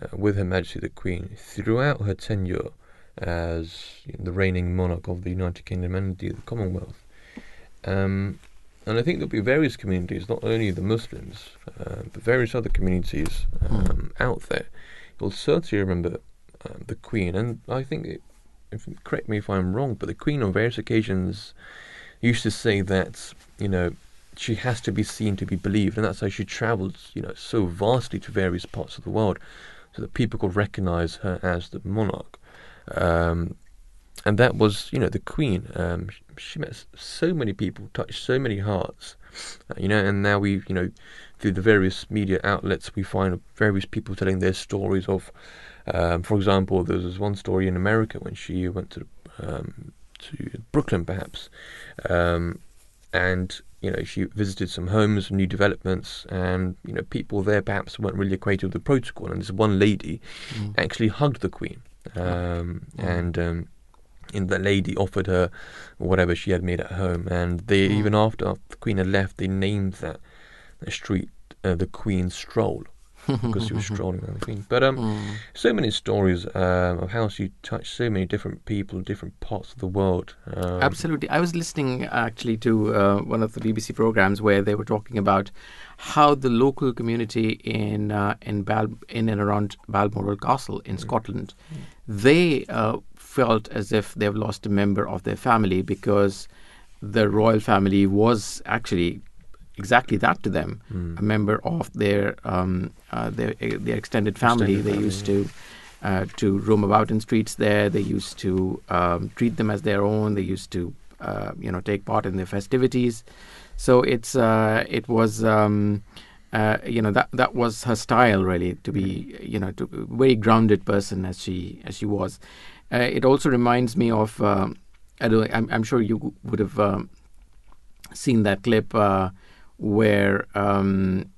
uh, with Her Majesty the Queen throughout her tenure as the reigning monarch of the United Kingdom and the Commonwealth. Um, and I think there'll be various communities, not only the Muslims, uh, but various other communities um, mm. out there. You'll certainly remember um, the Queen, and I think, it, if, correct me if I'm wrong, but the Queen on various occasions used to say that, you know, she has to be seen to be believed, and that's how she travelled, you know, so vastly to various parts of the world, so that people could recognise her as the monarch. Um, and that was, you know, the Queen. Um, she met so many people, touched so many hearts, uh, you know. And now we, you know, through the various media outlets, we find various people telling their stories of, um, for example, there was one story in America when she went to um, to Brooklyn, perhaps, um, and you know she visited some homes, new developments, and you know people there perhaps weren't really acquainted with the protocol. And this one lady mm. actually hugged the Queen um, and um, and the lady offered her whatever she had made at home, and they mm. even after the Queen had left, they named that street uh, the Queen's Stroll because she was strolling around the Queen. But um, mm. so many stories um, of how she touched so many different people, in different parts of the world. Um, Absolutely, I was listening actually to uh, one of the BBC programs where they were talking about how the local community in uh, in Bal- in and around Balmoral Castle in mm. Scotland, mm. they uh, felt as if they've lost a member of their family because the royal family was actually exactly that to them, Mm. a member of their um, uh, their their extended family. Extended they family, used to uh, to roam about in streets there. They used to um, treat them as their own. They used to uh, you know take part in their festivities. So it's uh, it was. Um, uh, you know that that was her style really to be you know to very grounded person as she as she was. Uh, it also reminds me of um, I don't, I'm, I'm sure you would have um, seen that clip uh, where um, uh,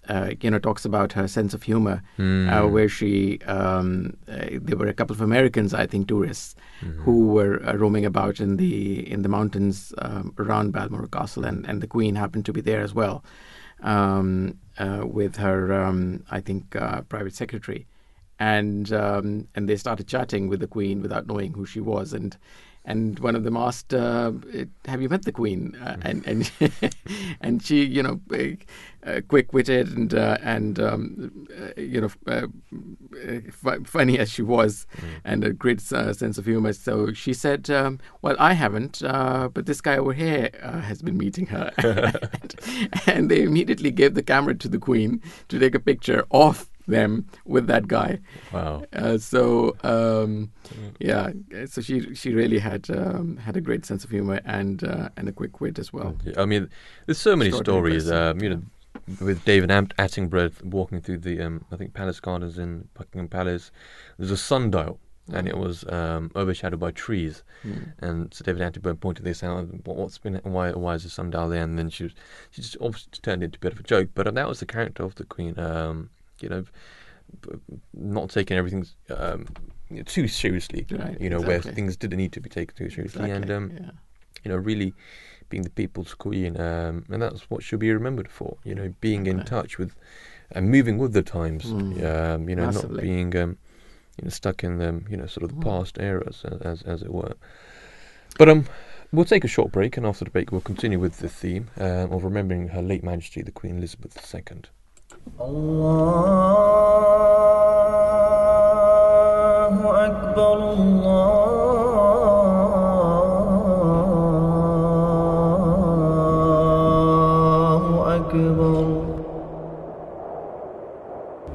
you know talks about her sense of humor, Mm. uh, where she um, uh, there were a couple of Americans, I think, tourists who were uh, roaming about in the in the mountains um, around Balmoral Castle, and, and the Queen happened to be there as well, um, uh, with her um, I think uh, private secretary, and um, and they started chatting with the Queen without knowing who she was, and and one of them asked, uh, "Have you met the Queen?" Uh, and and and she, you know, uh, quick-witted and uh, and um, uh, you know, uh, f- funny as she was, and a great uh, sense of humor. So she said, um, "Well, I haven't, uh, but this guy over here uh, has been meeting her." and, and they immediately gave the camera to the Queen to take a picture of them with that guy. Wow. Uh, so um, yeah, so she she really had um, had a great sense of humor and uh, and a quick wit as well. I mean, there's so many stories. Um, you know, with David Attenborough walking through the, um, I think, Palace Gardens in Buckingham Palace. There's a sundial, and it was um, overshadowed by trees. Mm. And so David Attenborough pointed this out. "What- What's been? Why? Why is the sundial there? And then she was, she just obviously turned it into a bit of a joke. But that was the character of the Queen. Um, you know, not taking everything um, too seriously. Right, you know, where things didn't need to be taken too seriously, and Exactly, um, yeah. you know, really being the people's queen, um, and that's what she'll be remembered for. You know, being in touch with and moving with the times. Mm, um, you know, massively. not being um, you know stuck in the you know sort of the hmm. past eras as, as, it were. But um, we'll take a short break, and after the break, we'll continue with the theme um, of remembering Her Late Majesty the Queen Elizabeth II. Akbar.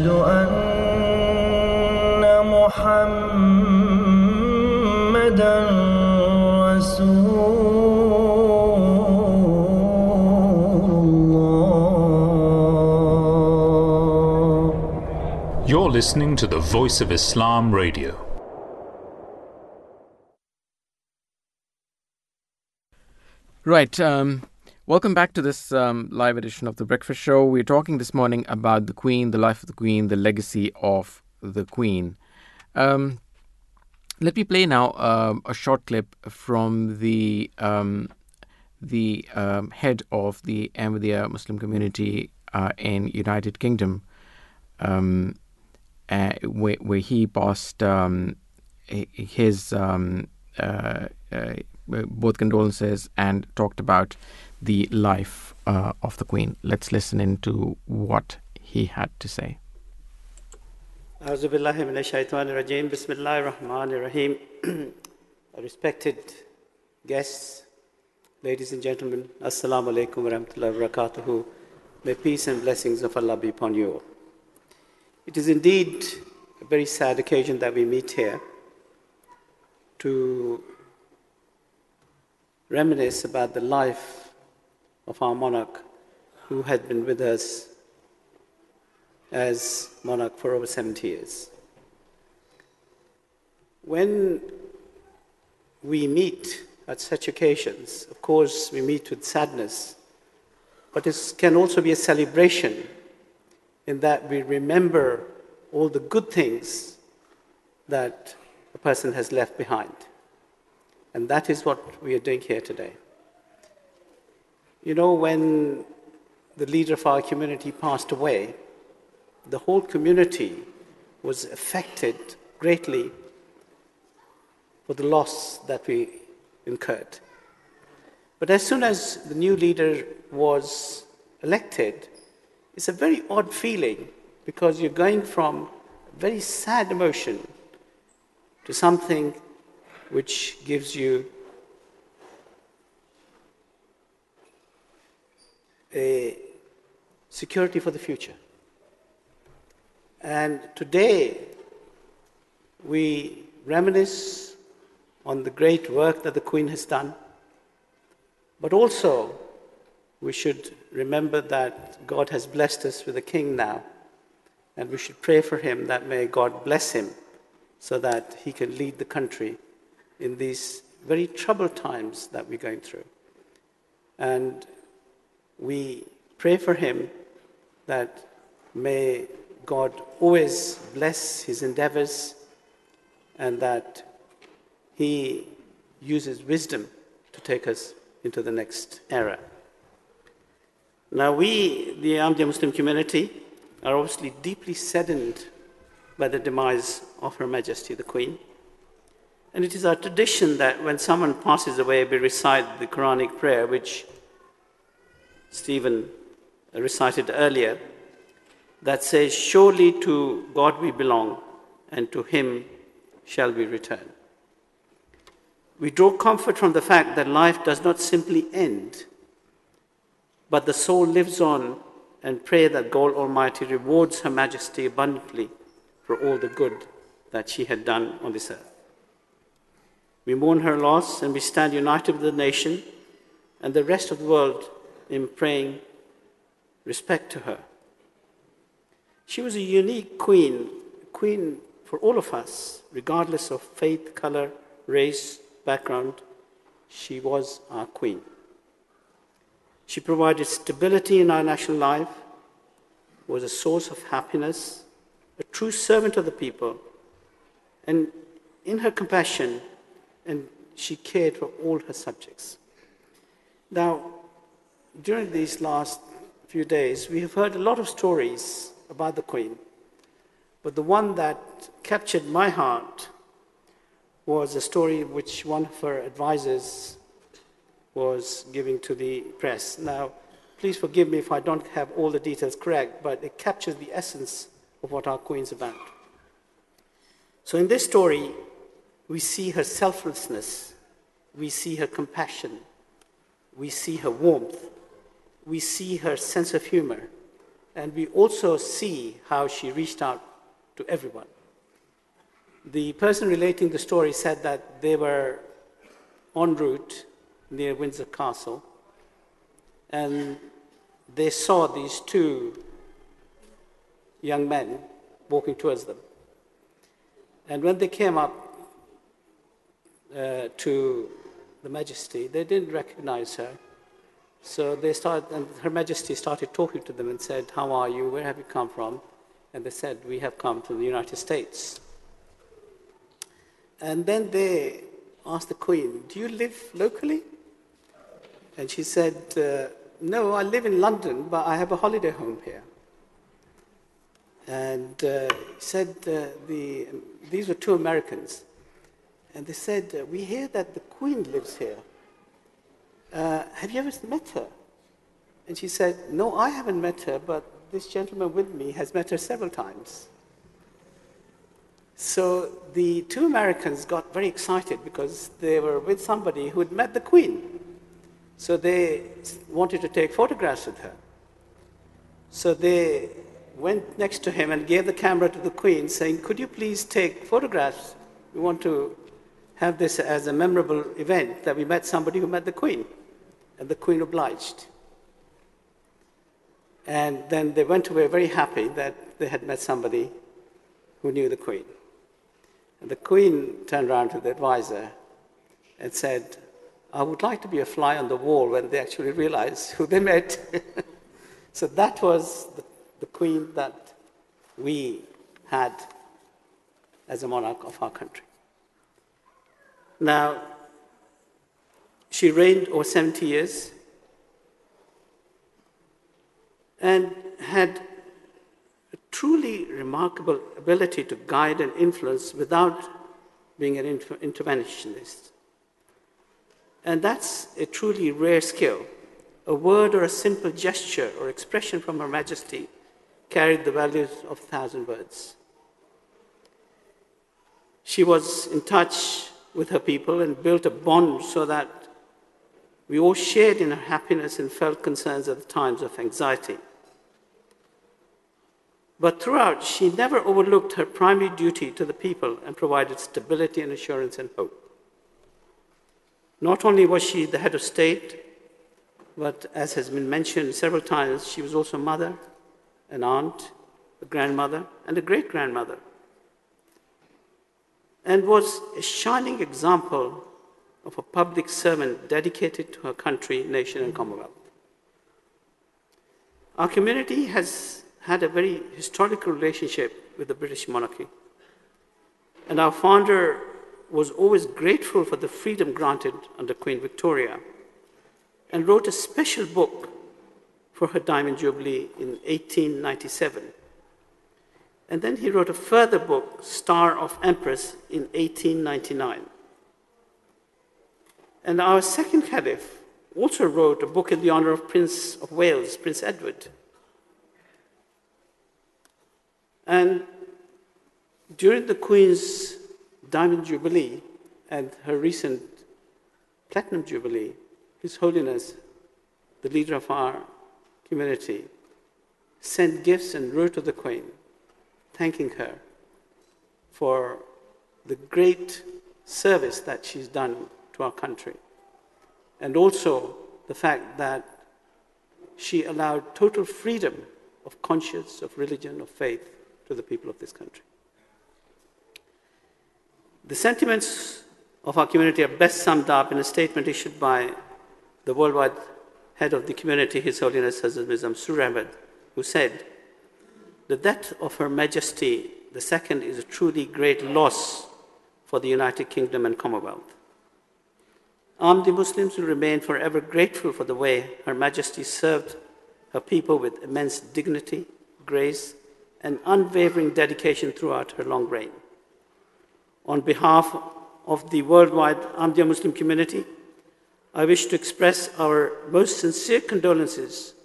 أشهد أن محمدا رسول الله You're listening to the Voice of Islam Radio. Right. Um, welcome back to this um, live edition of the Breakfast Show. We're talking this morning about the Queen, the life of the Queen, the legacy of the Queen. Um, let me play now um, a short clip from the um, the um, head of the Ahmadiyya Muslim community uh, in United Kingdom, um, uh, where, where he passed um, his um, uh, uh, both condolences and talked about the life uh, of the Queen. Let's listen into what he had to say. أعوذ بالله من الشيطان الرجيم بسم الله الرحمن الرحيم Respected guests, ladies and gentlemen, Assalamu alaikum wa rahmatullahi wa barakatuhu. May peace and blessings of Allah be upon you all. It is indeed a very sad occasion that we meet here to reminisce about the life of our monarch who had been with us as monarch for over 70 years. When we meet at such occasions, of course, we meet with sadness, but it can also be a celebration in that we remember all the good things that a person has left behind. And that is what we are doing here today. You know, when the leader of our community passed away, the whole community was affected greatly for the loss that we incurred. But as soon as the new leader was elected, it's a very odd feeling because you're going from a very sad emotion to something which gives you security for the future. And today, we reminisce on the great work that the Queen has done, but also we should remember that God has blessed us with a king now, and we should pray for him that may God bless him so that he can lead the country in these very troubled times that we're going through. And we pray for him that may God always bless his endeavors and that he uses wisdom to take us into the next era. Now, we, the Ahmadiyya Muslim community, are obviously deeply saddened by the demise of Her Majesty the Queen. And it is our tradition that when someone passes away, we recite the Quranic prayer, which Stephen recited earlier, that says, Surely to God we belong, and to Him shall we return. We draw comfort from the fact that life does not simply end, but the soul lives on and pray that God Almighty rewards Her Majesty abundantly for all the good that she had done on this earth. We mourn her loss and we stand united with the nation and the rest of the world in praying respect to her. She was a unique queen, queen for all of us, regardless of faith, color, race, background. She was our queen. She provided stability in our national life, was a source of happiness, a true servant of the people, and in her compassion, and she cared for all her subjects. Now, during these last few days, we have heard a lot of stories about the Queen, but the one that captured my heart was a story which one of her advisors was giving to the press. Now, please forgive me if I don't have all the details correct, but it captures the essence of what our Queen's about. So, in this story, we see her selflessness, we see her compassion, we see her warmth, we see her sense of humor, and we also see how she reached out to everyone. The person relating the story said that they were en route near Windsor Castle and they saw these two young men walking towards them. And when they came up uh, to the Majesty, they didn't recognize her. So they started, and Her Majesty started talking to them and said, How are you? Where have you come from? And they said, We have come from the United States. And then they asked the Queen, Do you live locally? And she said, uh, No, I live in London, but I have a holiday home here. And uh, said, uh, the, These were two Americans. And they said, We hear that the Queen lives here. Uh, have you ever met her? And she said, No, I haven't met her, but this gentleman with me has met her several times. So the two Americans got very excited because they were with somebody who had met the Queen. So they wanted to take photographs with her. So they went next to him and gave the camera to the Queen, saying, Could you please take photographs? We want to have this as a memorable event that we met somebody who met the Queen. And the Queen obliged. And then they went away very happy that they had met somebody who knew the Queen. And the Queen turned around to the advisor and said, I would like to be a fly on the wall when they actually realize who they met. so that was the, the queen that we had as a monarch of our country. Now, she reigned over 70 years. and had a truly remarkable ability to guide and influence without being an interventionist. And that's a truly rare skill. A word or a simple gesture or expression from Her Majesty carried the values of a thousand words. She was in touch with her people and built a bond so that we all shared in her happiness and felt concerns at the times of anxiety. But throughout, she never overlooked her primary duty to the people and provided stability and assurance and hope. Not only was she the head of state, but as has been mentioned several times, she was also a mother, an aunt, a grandmother, and a great grandmother, and was a shining example of a public servant dedicated to her country, nation, and Commonwealth. Our community has had a very historical relationship with the British monarchy, and our founder was always grateful for the freedom granted under Queen Victoria and wrote a special book for her Diamond Jubilee in 1897. And then he wrote a further book, Star of Empress, in 1899. And our second caliph also wrote a book in the honor of Prince of Wales, Prince Edward. And during the Queen's Diamond Jubilee and her recent Platinum Jubilee, His Holiness, the leader of our community, sent gifts and wrote to the Queen, thanking her for the great service that she's done to our country, and also the fact that she allowed total freedom of conscience, of religion, of faith to the people of this country. The sentiments of our community are best summed up in a statement issued by the worldwide head of the community, His Holiness Hazrat Mirza Masroor Ahmad, who said, The death of Her Majesty the Second is a truly great loss for the United Kingdom and Commonwealth. Ahmadi Muslims will remain forever grateful for the way Her Majesty served her people with immense dignity, grace, and unwavering dedication throughout her long reign. On behalf of the worldwide Ahmadiyya Muslim community, I wish to express our most sincere condolences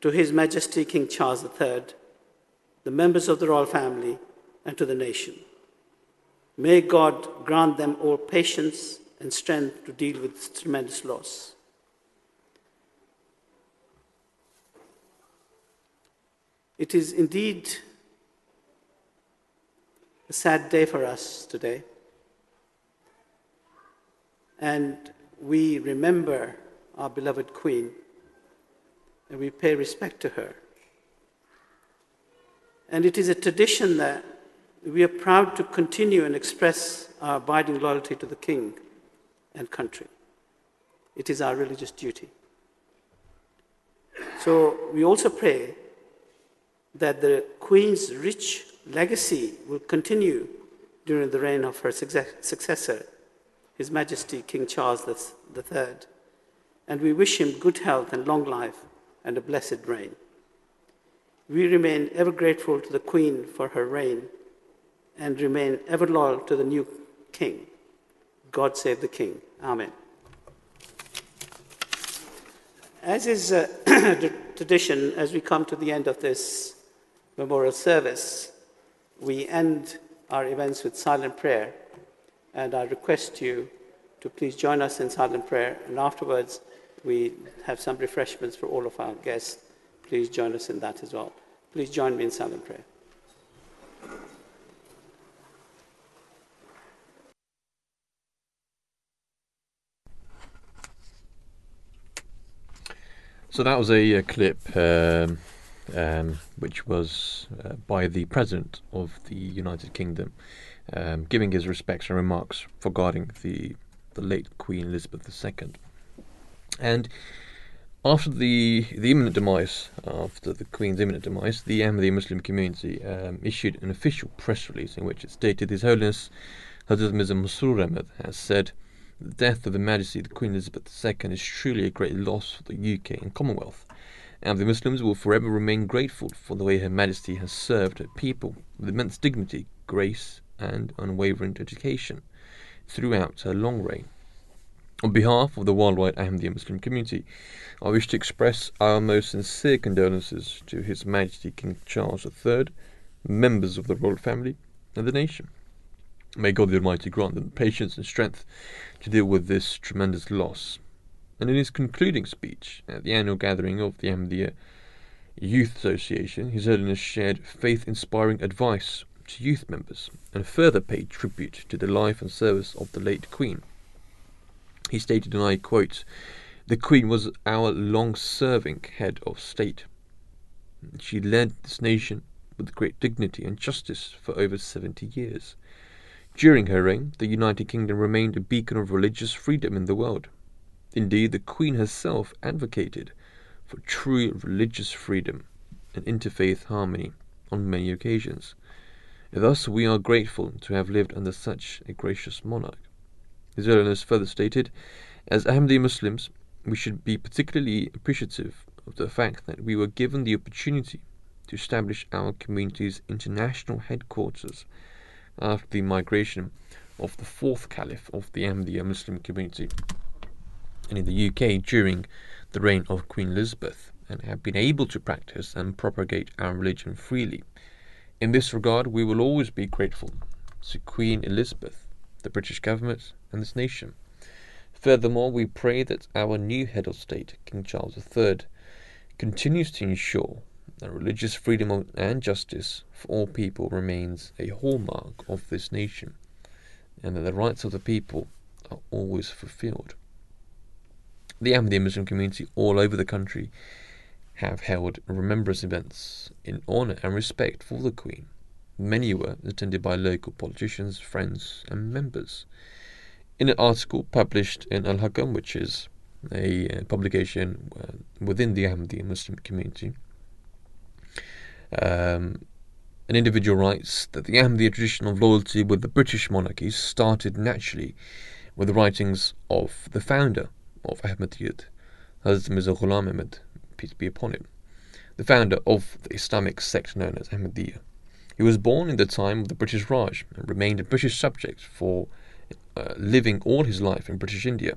to His Majesty King Charles III, the members of the royal family, and to the nation. May God grant them all patience and strength to deal with this tremendous loss. It is indeed a sad day for us today. And we remember our beloved Queen and we pay respect to her. And it is a tradition that we are proud to continue and express our abiding loyalty to the King and country. It is our religious duty. So we also pray that the Queen's rich legacy will continue during the reign of her successor, His Majesty King Charles III, and we wish him good health and long life and a blessed reign. We remain ever grateful to the Queen for her reign and remain ever loyal to the new King. God save the King. Amen. As is uh, tradition, as we come to the end of this memorial service, we end our events with silent prayer. And I request you to please join us in silent prayer. And afterwards, we have some refreshments for all of our guests. Please join us in that as well. Please join me in silent prayer. So that was a, a clip um, um, which was uh, by the President of the United Kingdom, um, giving his respects and remarks regarding the the late Queen Elizabeth II. And after the the imminent demise, after the Queen's imminent demise, the Ahmadi Muslim community um, issued an official press release in which it stated His Holiness Hazrat Mirza Masroor Ahmad has said the death of Her Majesty the Queen Elizabeth II is truly a great loss for the UK and Commonwealth and the Muslims will forever remain grateful for the way Her Majesty has served her people with immense dignity, grace, and unwavering dedication throughout her long reign. On behalf of the worldwide Ahmadiyya Muslim community, I wish to express our most sincere condolences to His Majesty King Charles III, members of the royal family, and the nation. May God the Almighty grant them patience and strength to deal with this tremendous loss. And in his concluding speech at the annual gathering of the Ahmadiyya Youth Association, His Holiness shared faith inspiring advice to youth members and further paid tribute to the life and service of the late Queen. He stated, and I quote, The Queen was our long serving head of state. She led this nation with great dignity and justice for over 70 years. During her reign, the United Kingdom remained a beacon of religious freedom in the world. Indeed, the Queen herself advocated for true religious freedom and interfaith harmony on many occasions. Thus, we are grateful to have lived under such a gracious monarch. His Holiness further stated, as Ahmadi Muslims, we should be particularly appreciative of the fact that we were given the opportunity to establish our community's international headquarters after the migration of the fourth caliph of the Ahmadiyya Muslim community and in the UK during the reign of Queen Elizabeth and have been able to practice and propagate our religion freely. In this regard, we will always be grateful to Queen Elizabeth, the British government, and this nation. Furthermore, we pray that our new head of state, King Charles III, continues to ensure that religious freedom and justice for all people remains a hallmark of this nation, and that the rights of the people are always fulfilled. The Ahmadiyya Muslim community all over the country have held remembrance events in honour and respect for the Queen. Many were attended by local politicians, friends, and members. In an article published in Al Hakam, which is a uh, publication uh, within the Ahmadiyya Muslim community, um, an individual writes that the Ahmadiyya tradition of loyalty with the British monarchy started naturally with the writings of the founder of Ahmadiyyat, Hazrat Mirza Ghulam Ahmad, peace be upon him, the founder of the Islamic sect known as Ahmadiyya. He was born in the time of the British Raj and remained a British subject for uh, living all his life in British India.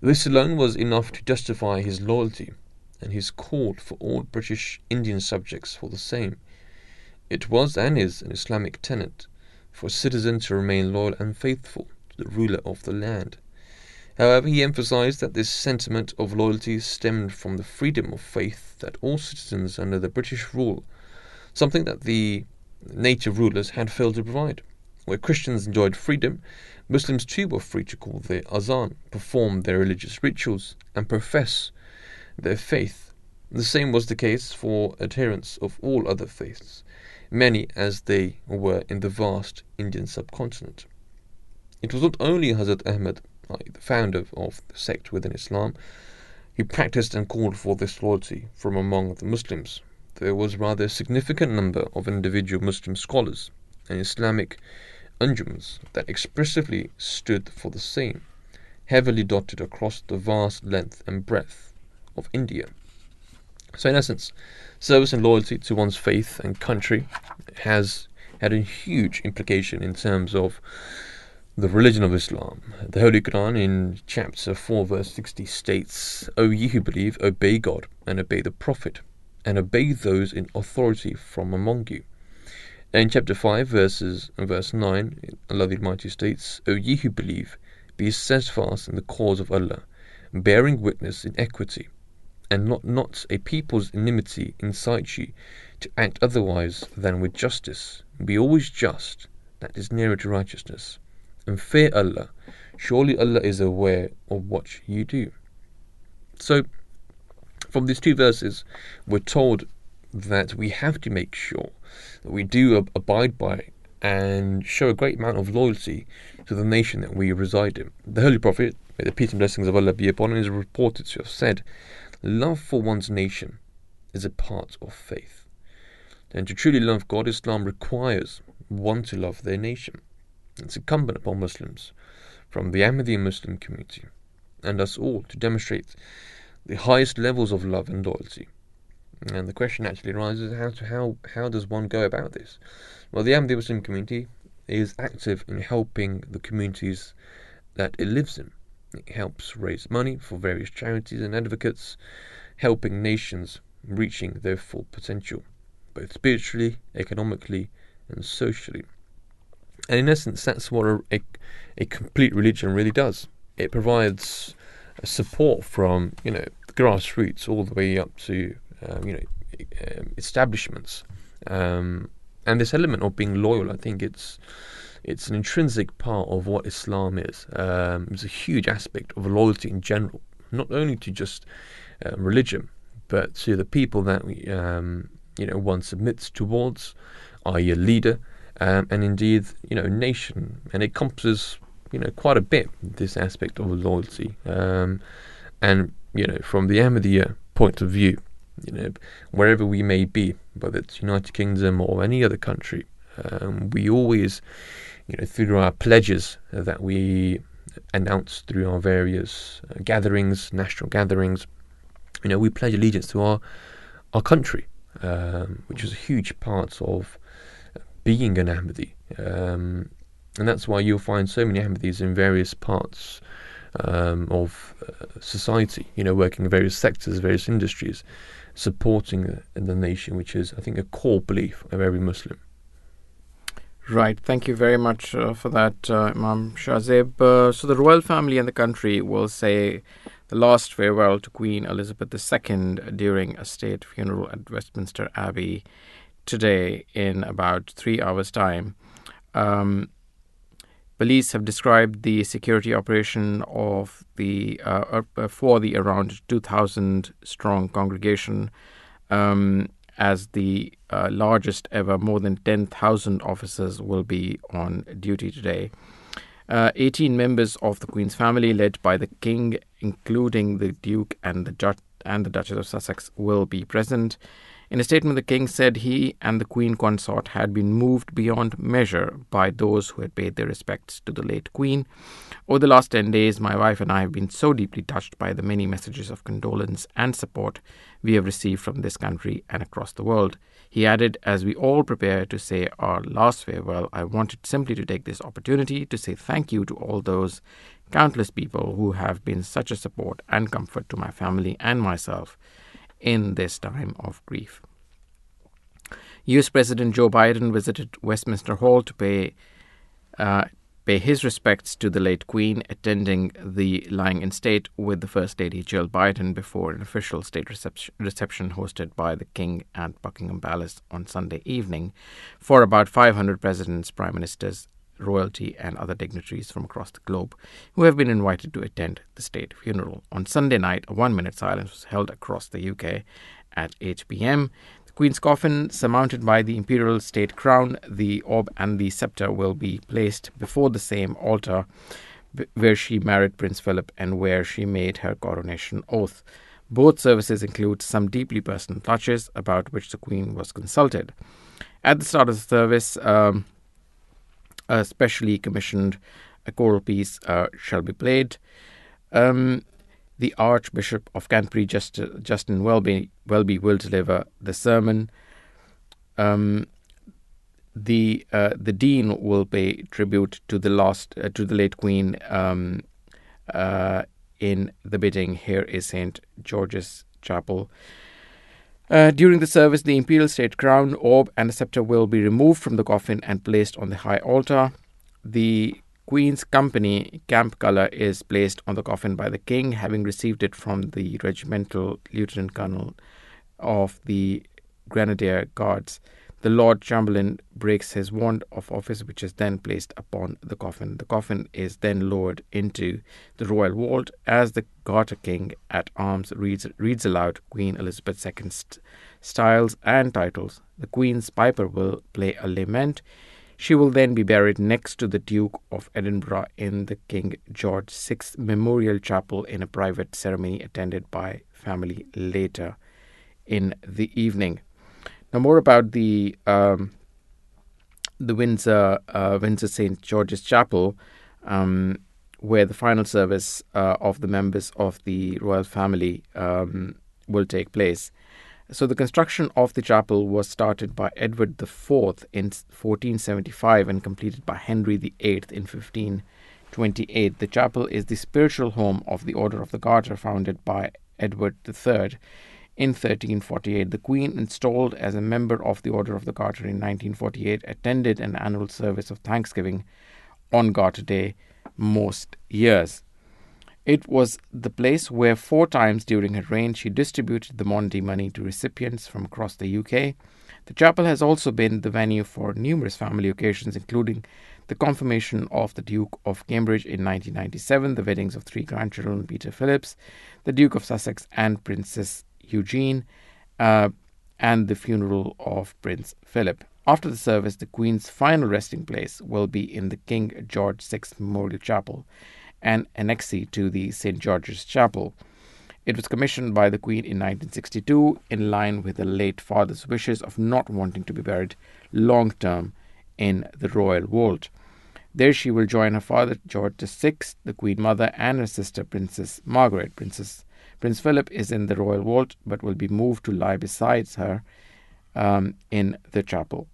This alone was enough to justify his loyalty and his call for all British Indian subjects for the same. It was and is an Islamic tenet for a citizen to remain loyal and faithful to the ruler of the land. However, he emphasized that this sentiment of loyalty stemmed from the freedom of faith that all citizens under the British rule, something that the native rulers had failed to provide. Where Christians enjoyed freedom, Muslims too were free to call their azan, perform their religious rituals, and profess their faith. The same was the case for adherents of all other faiths, many as they were in the vast Indian subcontinent. It was not only Hazrat Ahmad the founder of the sect within Islam, he practiced and called for this loyalty from among the Muslims. There was rather a significant number of individual Muslim scholars and Islamic anjums that expressively stood for the same, heavily dotted across the vast length and breadth of India. So, in essence, service and loyalty to one's faith and country has had a huge implication in terms of the religion of Islam. The Holy Quran in chapter 4, verse 60 states, O ye who believe, obey God and obey the Prophet, and obey those in authority from among you. And in chapter 5, verses verse 9, Allah the Almighty states, O ye who believe, be steadfast in the cause of Allah, bearing witness in equity, and not not a people's enmity incite you to act otherwise than with justice. Be always just, that is nearer to righteousness and fear Allah. Surely Allah is aware of what you do. So, from these two verses, we're told that we have to make sure that we do abide by and show a great amount of loyalty to the nation that we reside in. The Holy Prophet, may the peace and blessings of Allah be upon him, is reported to have said, Love for one's nation is a part of faith. And to truly love God, Islam requires one to love their nation. It's incumbent upon Muslims from the Ahmadiyya Muslim community and us all to demonstrate the highest levels of love and loyalty And the question actually arises: how to, how how does one go about this? Well, the Ahmadi Muslim community is active in helping the communities that it lives in. It helps raise money for various charities and advocates, helping nations reaching their full potential, both spiritually, economically, and socially. And in essence, that's what a, a, a complete religion really does. It provides support from you know grassroots all the way up to um, you know um, establishments. Um, and this element of being loyal, I think it's it's an intrinsic part of what Islam is. Um, it's a huge aspect of loyalty in general, not only to just uh, religion, but to the people that um, you know one submits towards, i.e., a leader, um, and indeed you know nation, and it encompasses you know quite a bit this aspect of loyalty, um, and you know from the Ahmadiyya point of view, you know wherever we may be, whether it's United Kingdom or any other country, um, we always you know through our pledges that we announce through our various uh, gatherings, national gatherings, you know we pledge allegiance to our our country, um, which is a huge part of being an Ahmadi. Um, and that's why you'll find so many Ahmadis in various parts um, of uh, society, you know, working in various sectors, various industries, supporting the, the nation, which is, I think, a core belief of every Muslim. Right. Thank you very much uh, for that, uh, Imam Shahzeb. Uh, so, the royal family and the country will say the last farewell to Queen Elizabeth II during a state funeral at Westminster Abbey today in about three hours' time. Um, police have described the security operation of the uh, uh, for the around 2,000 strong congregation um, as the uh, largest ever. More than 10,000 officers will be on duty today. Uh, 18 members of the Queen's family, led by the King, including the Duke and the, Ju- and the Duchess of Sussex, will be present. In a statement, the king said he and the queen consort had been moved beyond measure by those who had paid their respects to the late queen. Over the last 10 days, my wife and I have been so deeply touched by the many messages of condolence and support we have received from this country and across the world. He added, As we all prepare to say our last farewell, I wanted simply to take this opportunity to say thank you to all those countless people who have been such a support and comfort to my family and myself in this time of grief. US President Joe Biden visited Westminster Hall to pay uh, pay his respects to the late Queen, attending the lying in state with the First Lady Jill Biden before an official state reception, reception hosted by the King at Buckingham Palace on Sunday evening for about 500 presidents, prime ministers, royalty, and other dignitaries from across the globe who have been invited to attend the state funeral. On Sunday night, a one minute silence was held across the UK at 8 pm. The Queen's coffin, surmounted by the imperial state crown, the orb, and the scepter, will be placed before the same altar where she married Prince Philip and where she made her coronation oath. Both services include some deeply personal touches about which the Queen was consulted. At the start of the service, um, a specially commissioned a choral piece uh, shall be played. Um, the Archbishop of Canterbury, Just, Justin Welby, Welby, will deliver the sermon. Um, the uh, the dean will pay tribute to the lost uh, to the late Queen um, uh, in the bidding. Here is Saint George's Chapel. Uh, during the service, the imperial state crown, orb, and scepter will be removed from the coffin and placed on the high altar. The Queen's Company camp colour is placed on the coffin by the King, having received it from the regimental lieutenant colonel of the Grenadier Guards. The Lord Chamberlain breaks his wand of office, which is then placed upon the coffin. The coffin is then lowered into the royal vault as the Garter King at Arms reads, reads aloud Queen Elizabeth II's styles and titles. The Queen's piper will play a lament. She will then be buried next to the Duke of Edinburgh in the King George VI Memorial Chapel in a private ceremony attended by family later in the evening. Now, more about the um, the Windsor uh, Windsor St George's Chapel, um, where the final service uh, of the members of the royal family um, will take place. So the construction of the chapel was started by Edward IV in 1475 and completed by Henry VIII in 1528. The chapel is the spiritual home of the Order of the Garter founded by Edward III in 1348. The Queen, installed as a member of the Order of the Garter in 1948, attended an annual service of Thanksgiving on Garter Day most years. It was the place where four times during her reign she distributed the Maundy money to recipients from across the UK. The chapel has also been the venue for numerous family occasions, including the confirmation of the Duke of Cambridge in 1997, the weddings of three grandchildren, Peter Phillips, the Duke of Sussex, and Princess Eugene, uh, and the funeral of Prince Philip. After the service, the Queen's final resting place will be in the King George VI Memorial Chapel, an annexee to the St. George's Chapel. It was commissioned by the Queen in 1962 in line with the late father's wishes of not wanting to be buried long term in the royal vault. There she will join her father George VI, the Queen Mother, and her sister Princess Margaret. Princess Prince Philip is in the royal vault but will be moved to lie beside her um, in the chapel.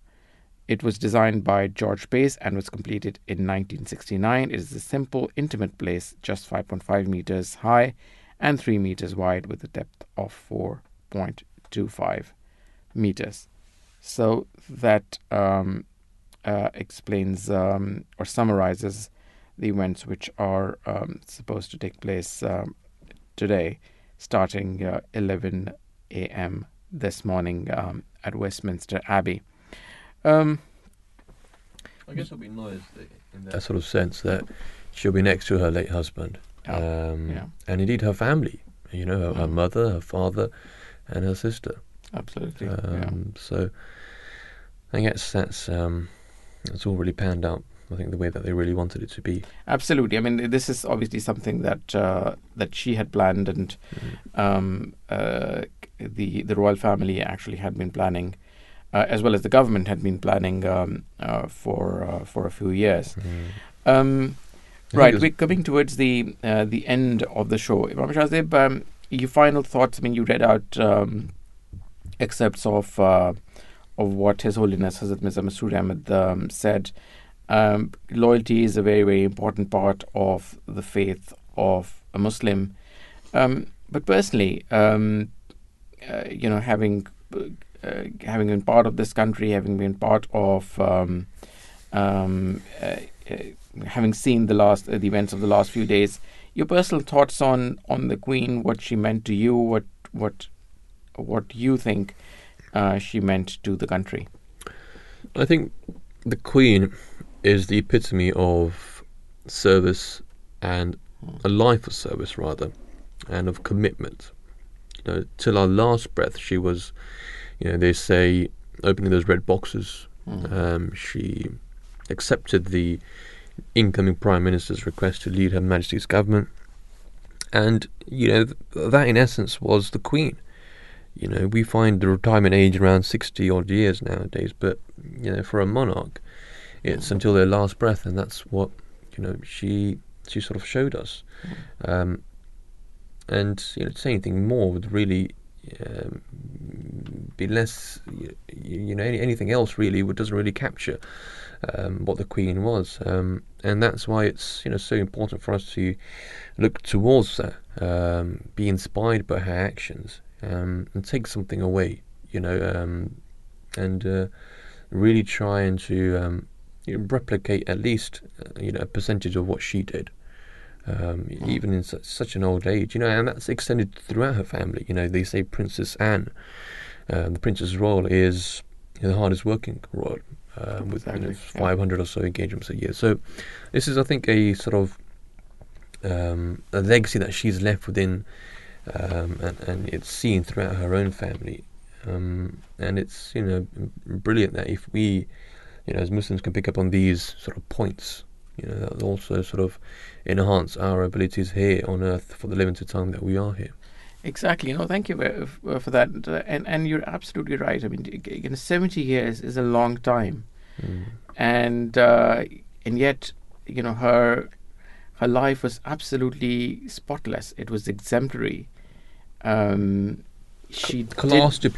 It was designed by George Pace and was completed in 1969. It is a simple, intimate place, just 5.5 meters high and 3 meters wide, with a depth of 4.25 meters. So that um, uh, explains um, or summarizes the events which are um, supposed to take place um, today, starting uh, 11 a.m. this morning um, at Westminster Abbey. Um, I guess it'll be nice in that sort of sense that she'll be next to her late husband, Oh, um, yeah. and indeed her family. You know, her, her Mm. mother, her father, and her sister. Absolutely. Um, So I guess that's um, that's all really panned out. I think the way that they really wanted it to be. Absolutely. I mean, this is obviously something that uh, that she had planned, and um, uh, the the royal family actually had been planning, uh, as well as the government had been planning um, uh, for uh, for a few years. Um, I think right, we're coming towards the uh, the end of the show. Imam Shahzeb, um, your final thoughts. I mean, you read out um, excerpts of uh, of what His Holiness Hazrat Mirza Masroor Ahmad um, said. Um, loyalty is a very very important part of the faith of a Muslim. Um, but personally, um, uh, you know, having uh, having been part of this country, having been part of um, um, uh, uh, having seen the last uh, the events of the last few days, your personal thoughts on on the Queen, what she meant to you, what what what you think uh, she meant to the country. I think the Queen is the epitome of service and a life of service, rather, and of commitment. You know, till our last breath, she was, you know, they say, opening those red boxes. Mm. Um, she accepted the incoming Prime Minister's request to lead Her Majesty's government. And, you know, th- that in essence was the Queen. You know, we find the retirement age around 60 odd years nowadays, but, you know, for a monarch, it's until their last breath, and that's what, you know, she she sort of showed us. Um, and, you know, to say anything more would really um, be less, you, you know, any, anything else really would, doesn't really capture um, what the Queen was. Um, and that's why it's, you know, so important for us to look towards that, um, be inspired by her actions, um, and take something away, you know, um, and uh, really trying to um, you know, replicate at least, uh, you know, a percentage of what she did. Um, even in such, such an old age, you know, and that's extended throughout her family. You know, they say Princess Anne, um, the Princess Royal, is the hardest working royal, um, with you know, Exactly, yeah. 500 or so engagements a year. So, this is, I think, a sort of um, a legacy that she's left within, um, and, and it's seen throughout her own family. Um, and it's you know brilliant that if we, you know, as Muslims can pick up on these sort of points, you know, that also sort of enhance our abilities here on earth for the limited time that we are here. Exactly. No, thank you uh, for that. Uh, And and you're absolutely right. I mean, g- g- you know, 70 years is a long time, and uh, and yet, you know, her her life was absolutely spotless. It was exemplary. Um, she class did,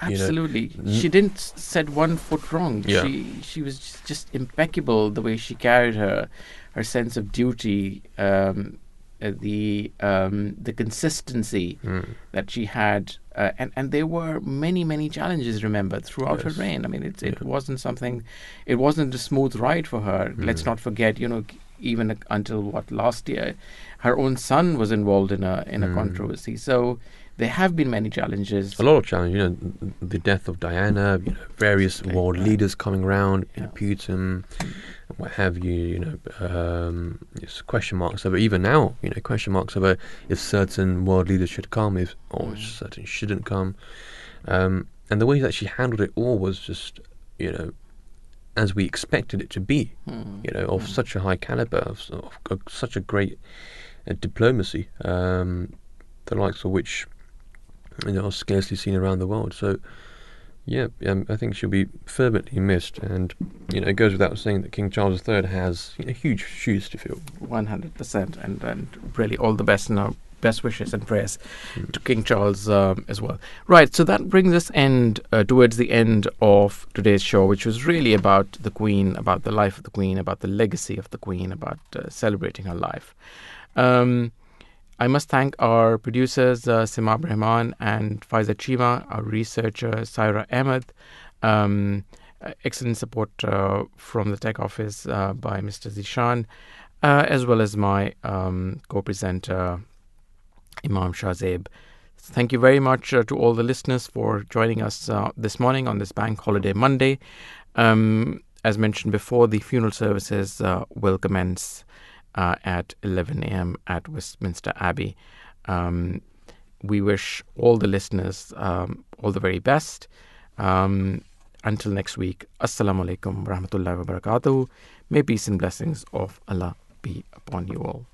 diplomacy. you know. Absolutely, she didn't s- set one foot wrong. Yeah. She she was just, just impeccable the way she carried her, her sense of duty, um, uh, the um, the consistency Mm. that she had, uh, and and there were many many challenges. Remember throughout Yes. her reign. I mean, it it wasn't something, it wasn't a smooth ride for her. Let's Mm. not forget, you know. Even until what last year, her own son was involved in a in a Mm. controversy. So there have been many challenges. A lot of challenges, you know, the death of Diana, you know, various world leaders coming around, you know, Putin, what have you, you know, um, it's question marks over even now, you know, question marks over if certain world leaders should come, if or certain shouldn't come, um, and the way that she handled it all was just, you know, as we expected it to be, Hmm. you know, of such a high caliber, of, of, of such a great uh, diplomacy, um, the likes of which you know, are scarcely seen around the world. So, yeah, um, I think she'll be fervently missed. And, you know, it goes without saying that King Charles III has you know, huge shoes to fill. One hundred percent, and and really all the best and our best wishes and prayers to King Charles um, as well. Right, so that brings us end uh, towards the end of today's show, which was really about the Queen, about the life of the Queen, about the legacy of the Queen, about uh, celebrating her life. Um, I must thank our producers, uh, Simab Rahman and Faiza Chima, our researcher, Saira Ahmed. Um, uh, excellent support uh, from the tech office uh, by Mr. Zishan, uh, as well as my um, co presenter, Imam Shahzeb. Thank you very much uh, to all the listeners for joining us uh, this morning on this Bank Holiday Monday. Um, as mentioned before, the funeral services will commence uh, at 11 a.m. at Westminster Abbey. Um, we wish all the listeners um, all the very best. Um, until next week, Assalamu alaikum wa rahmatullahi wa barakatuh. May peace and blessings of Allah be upon you all.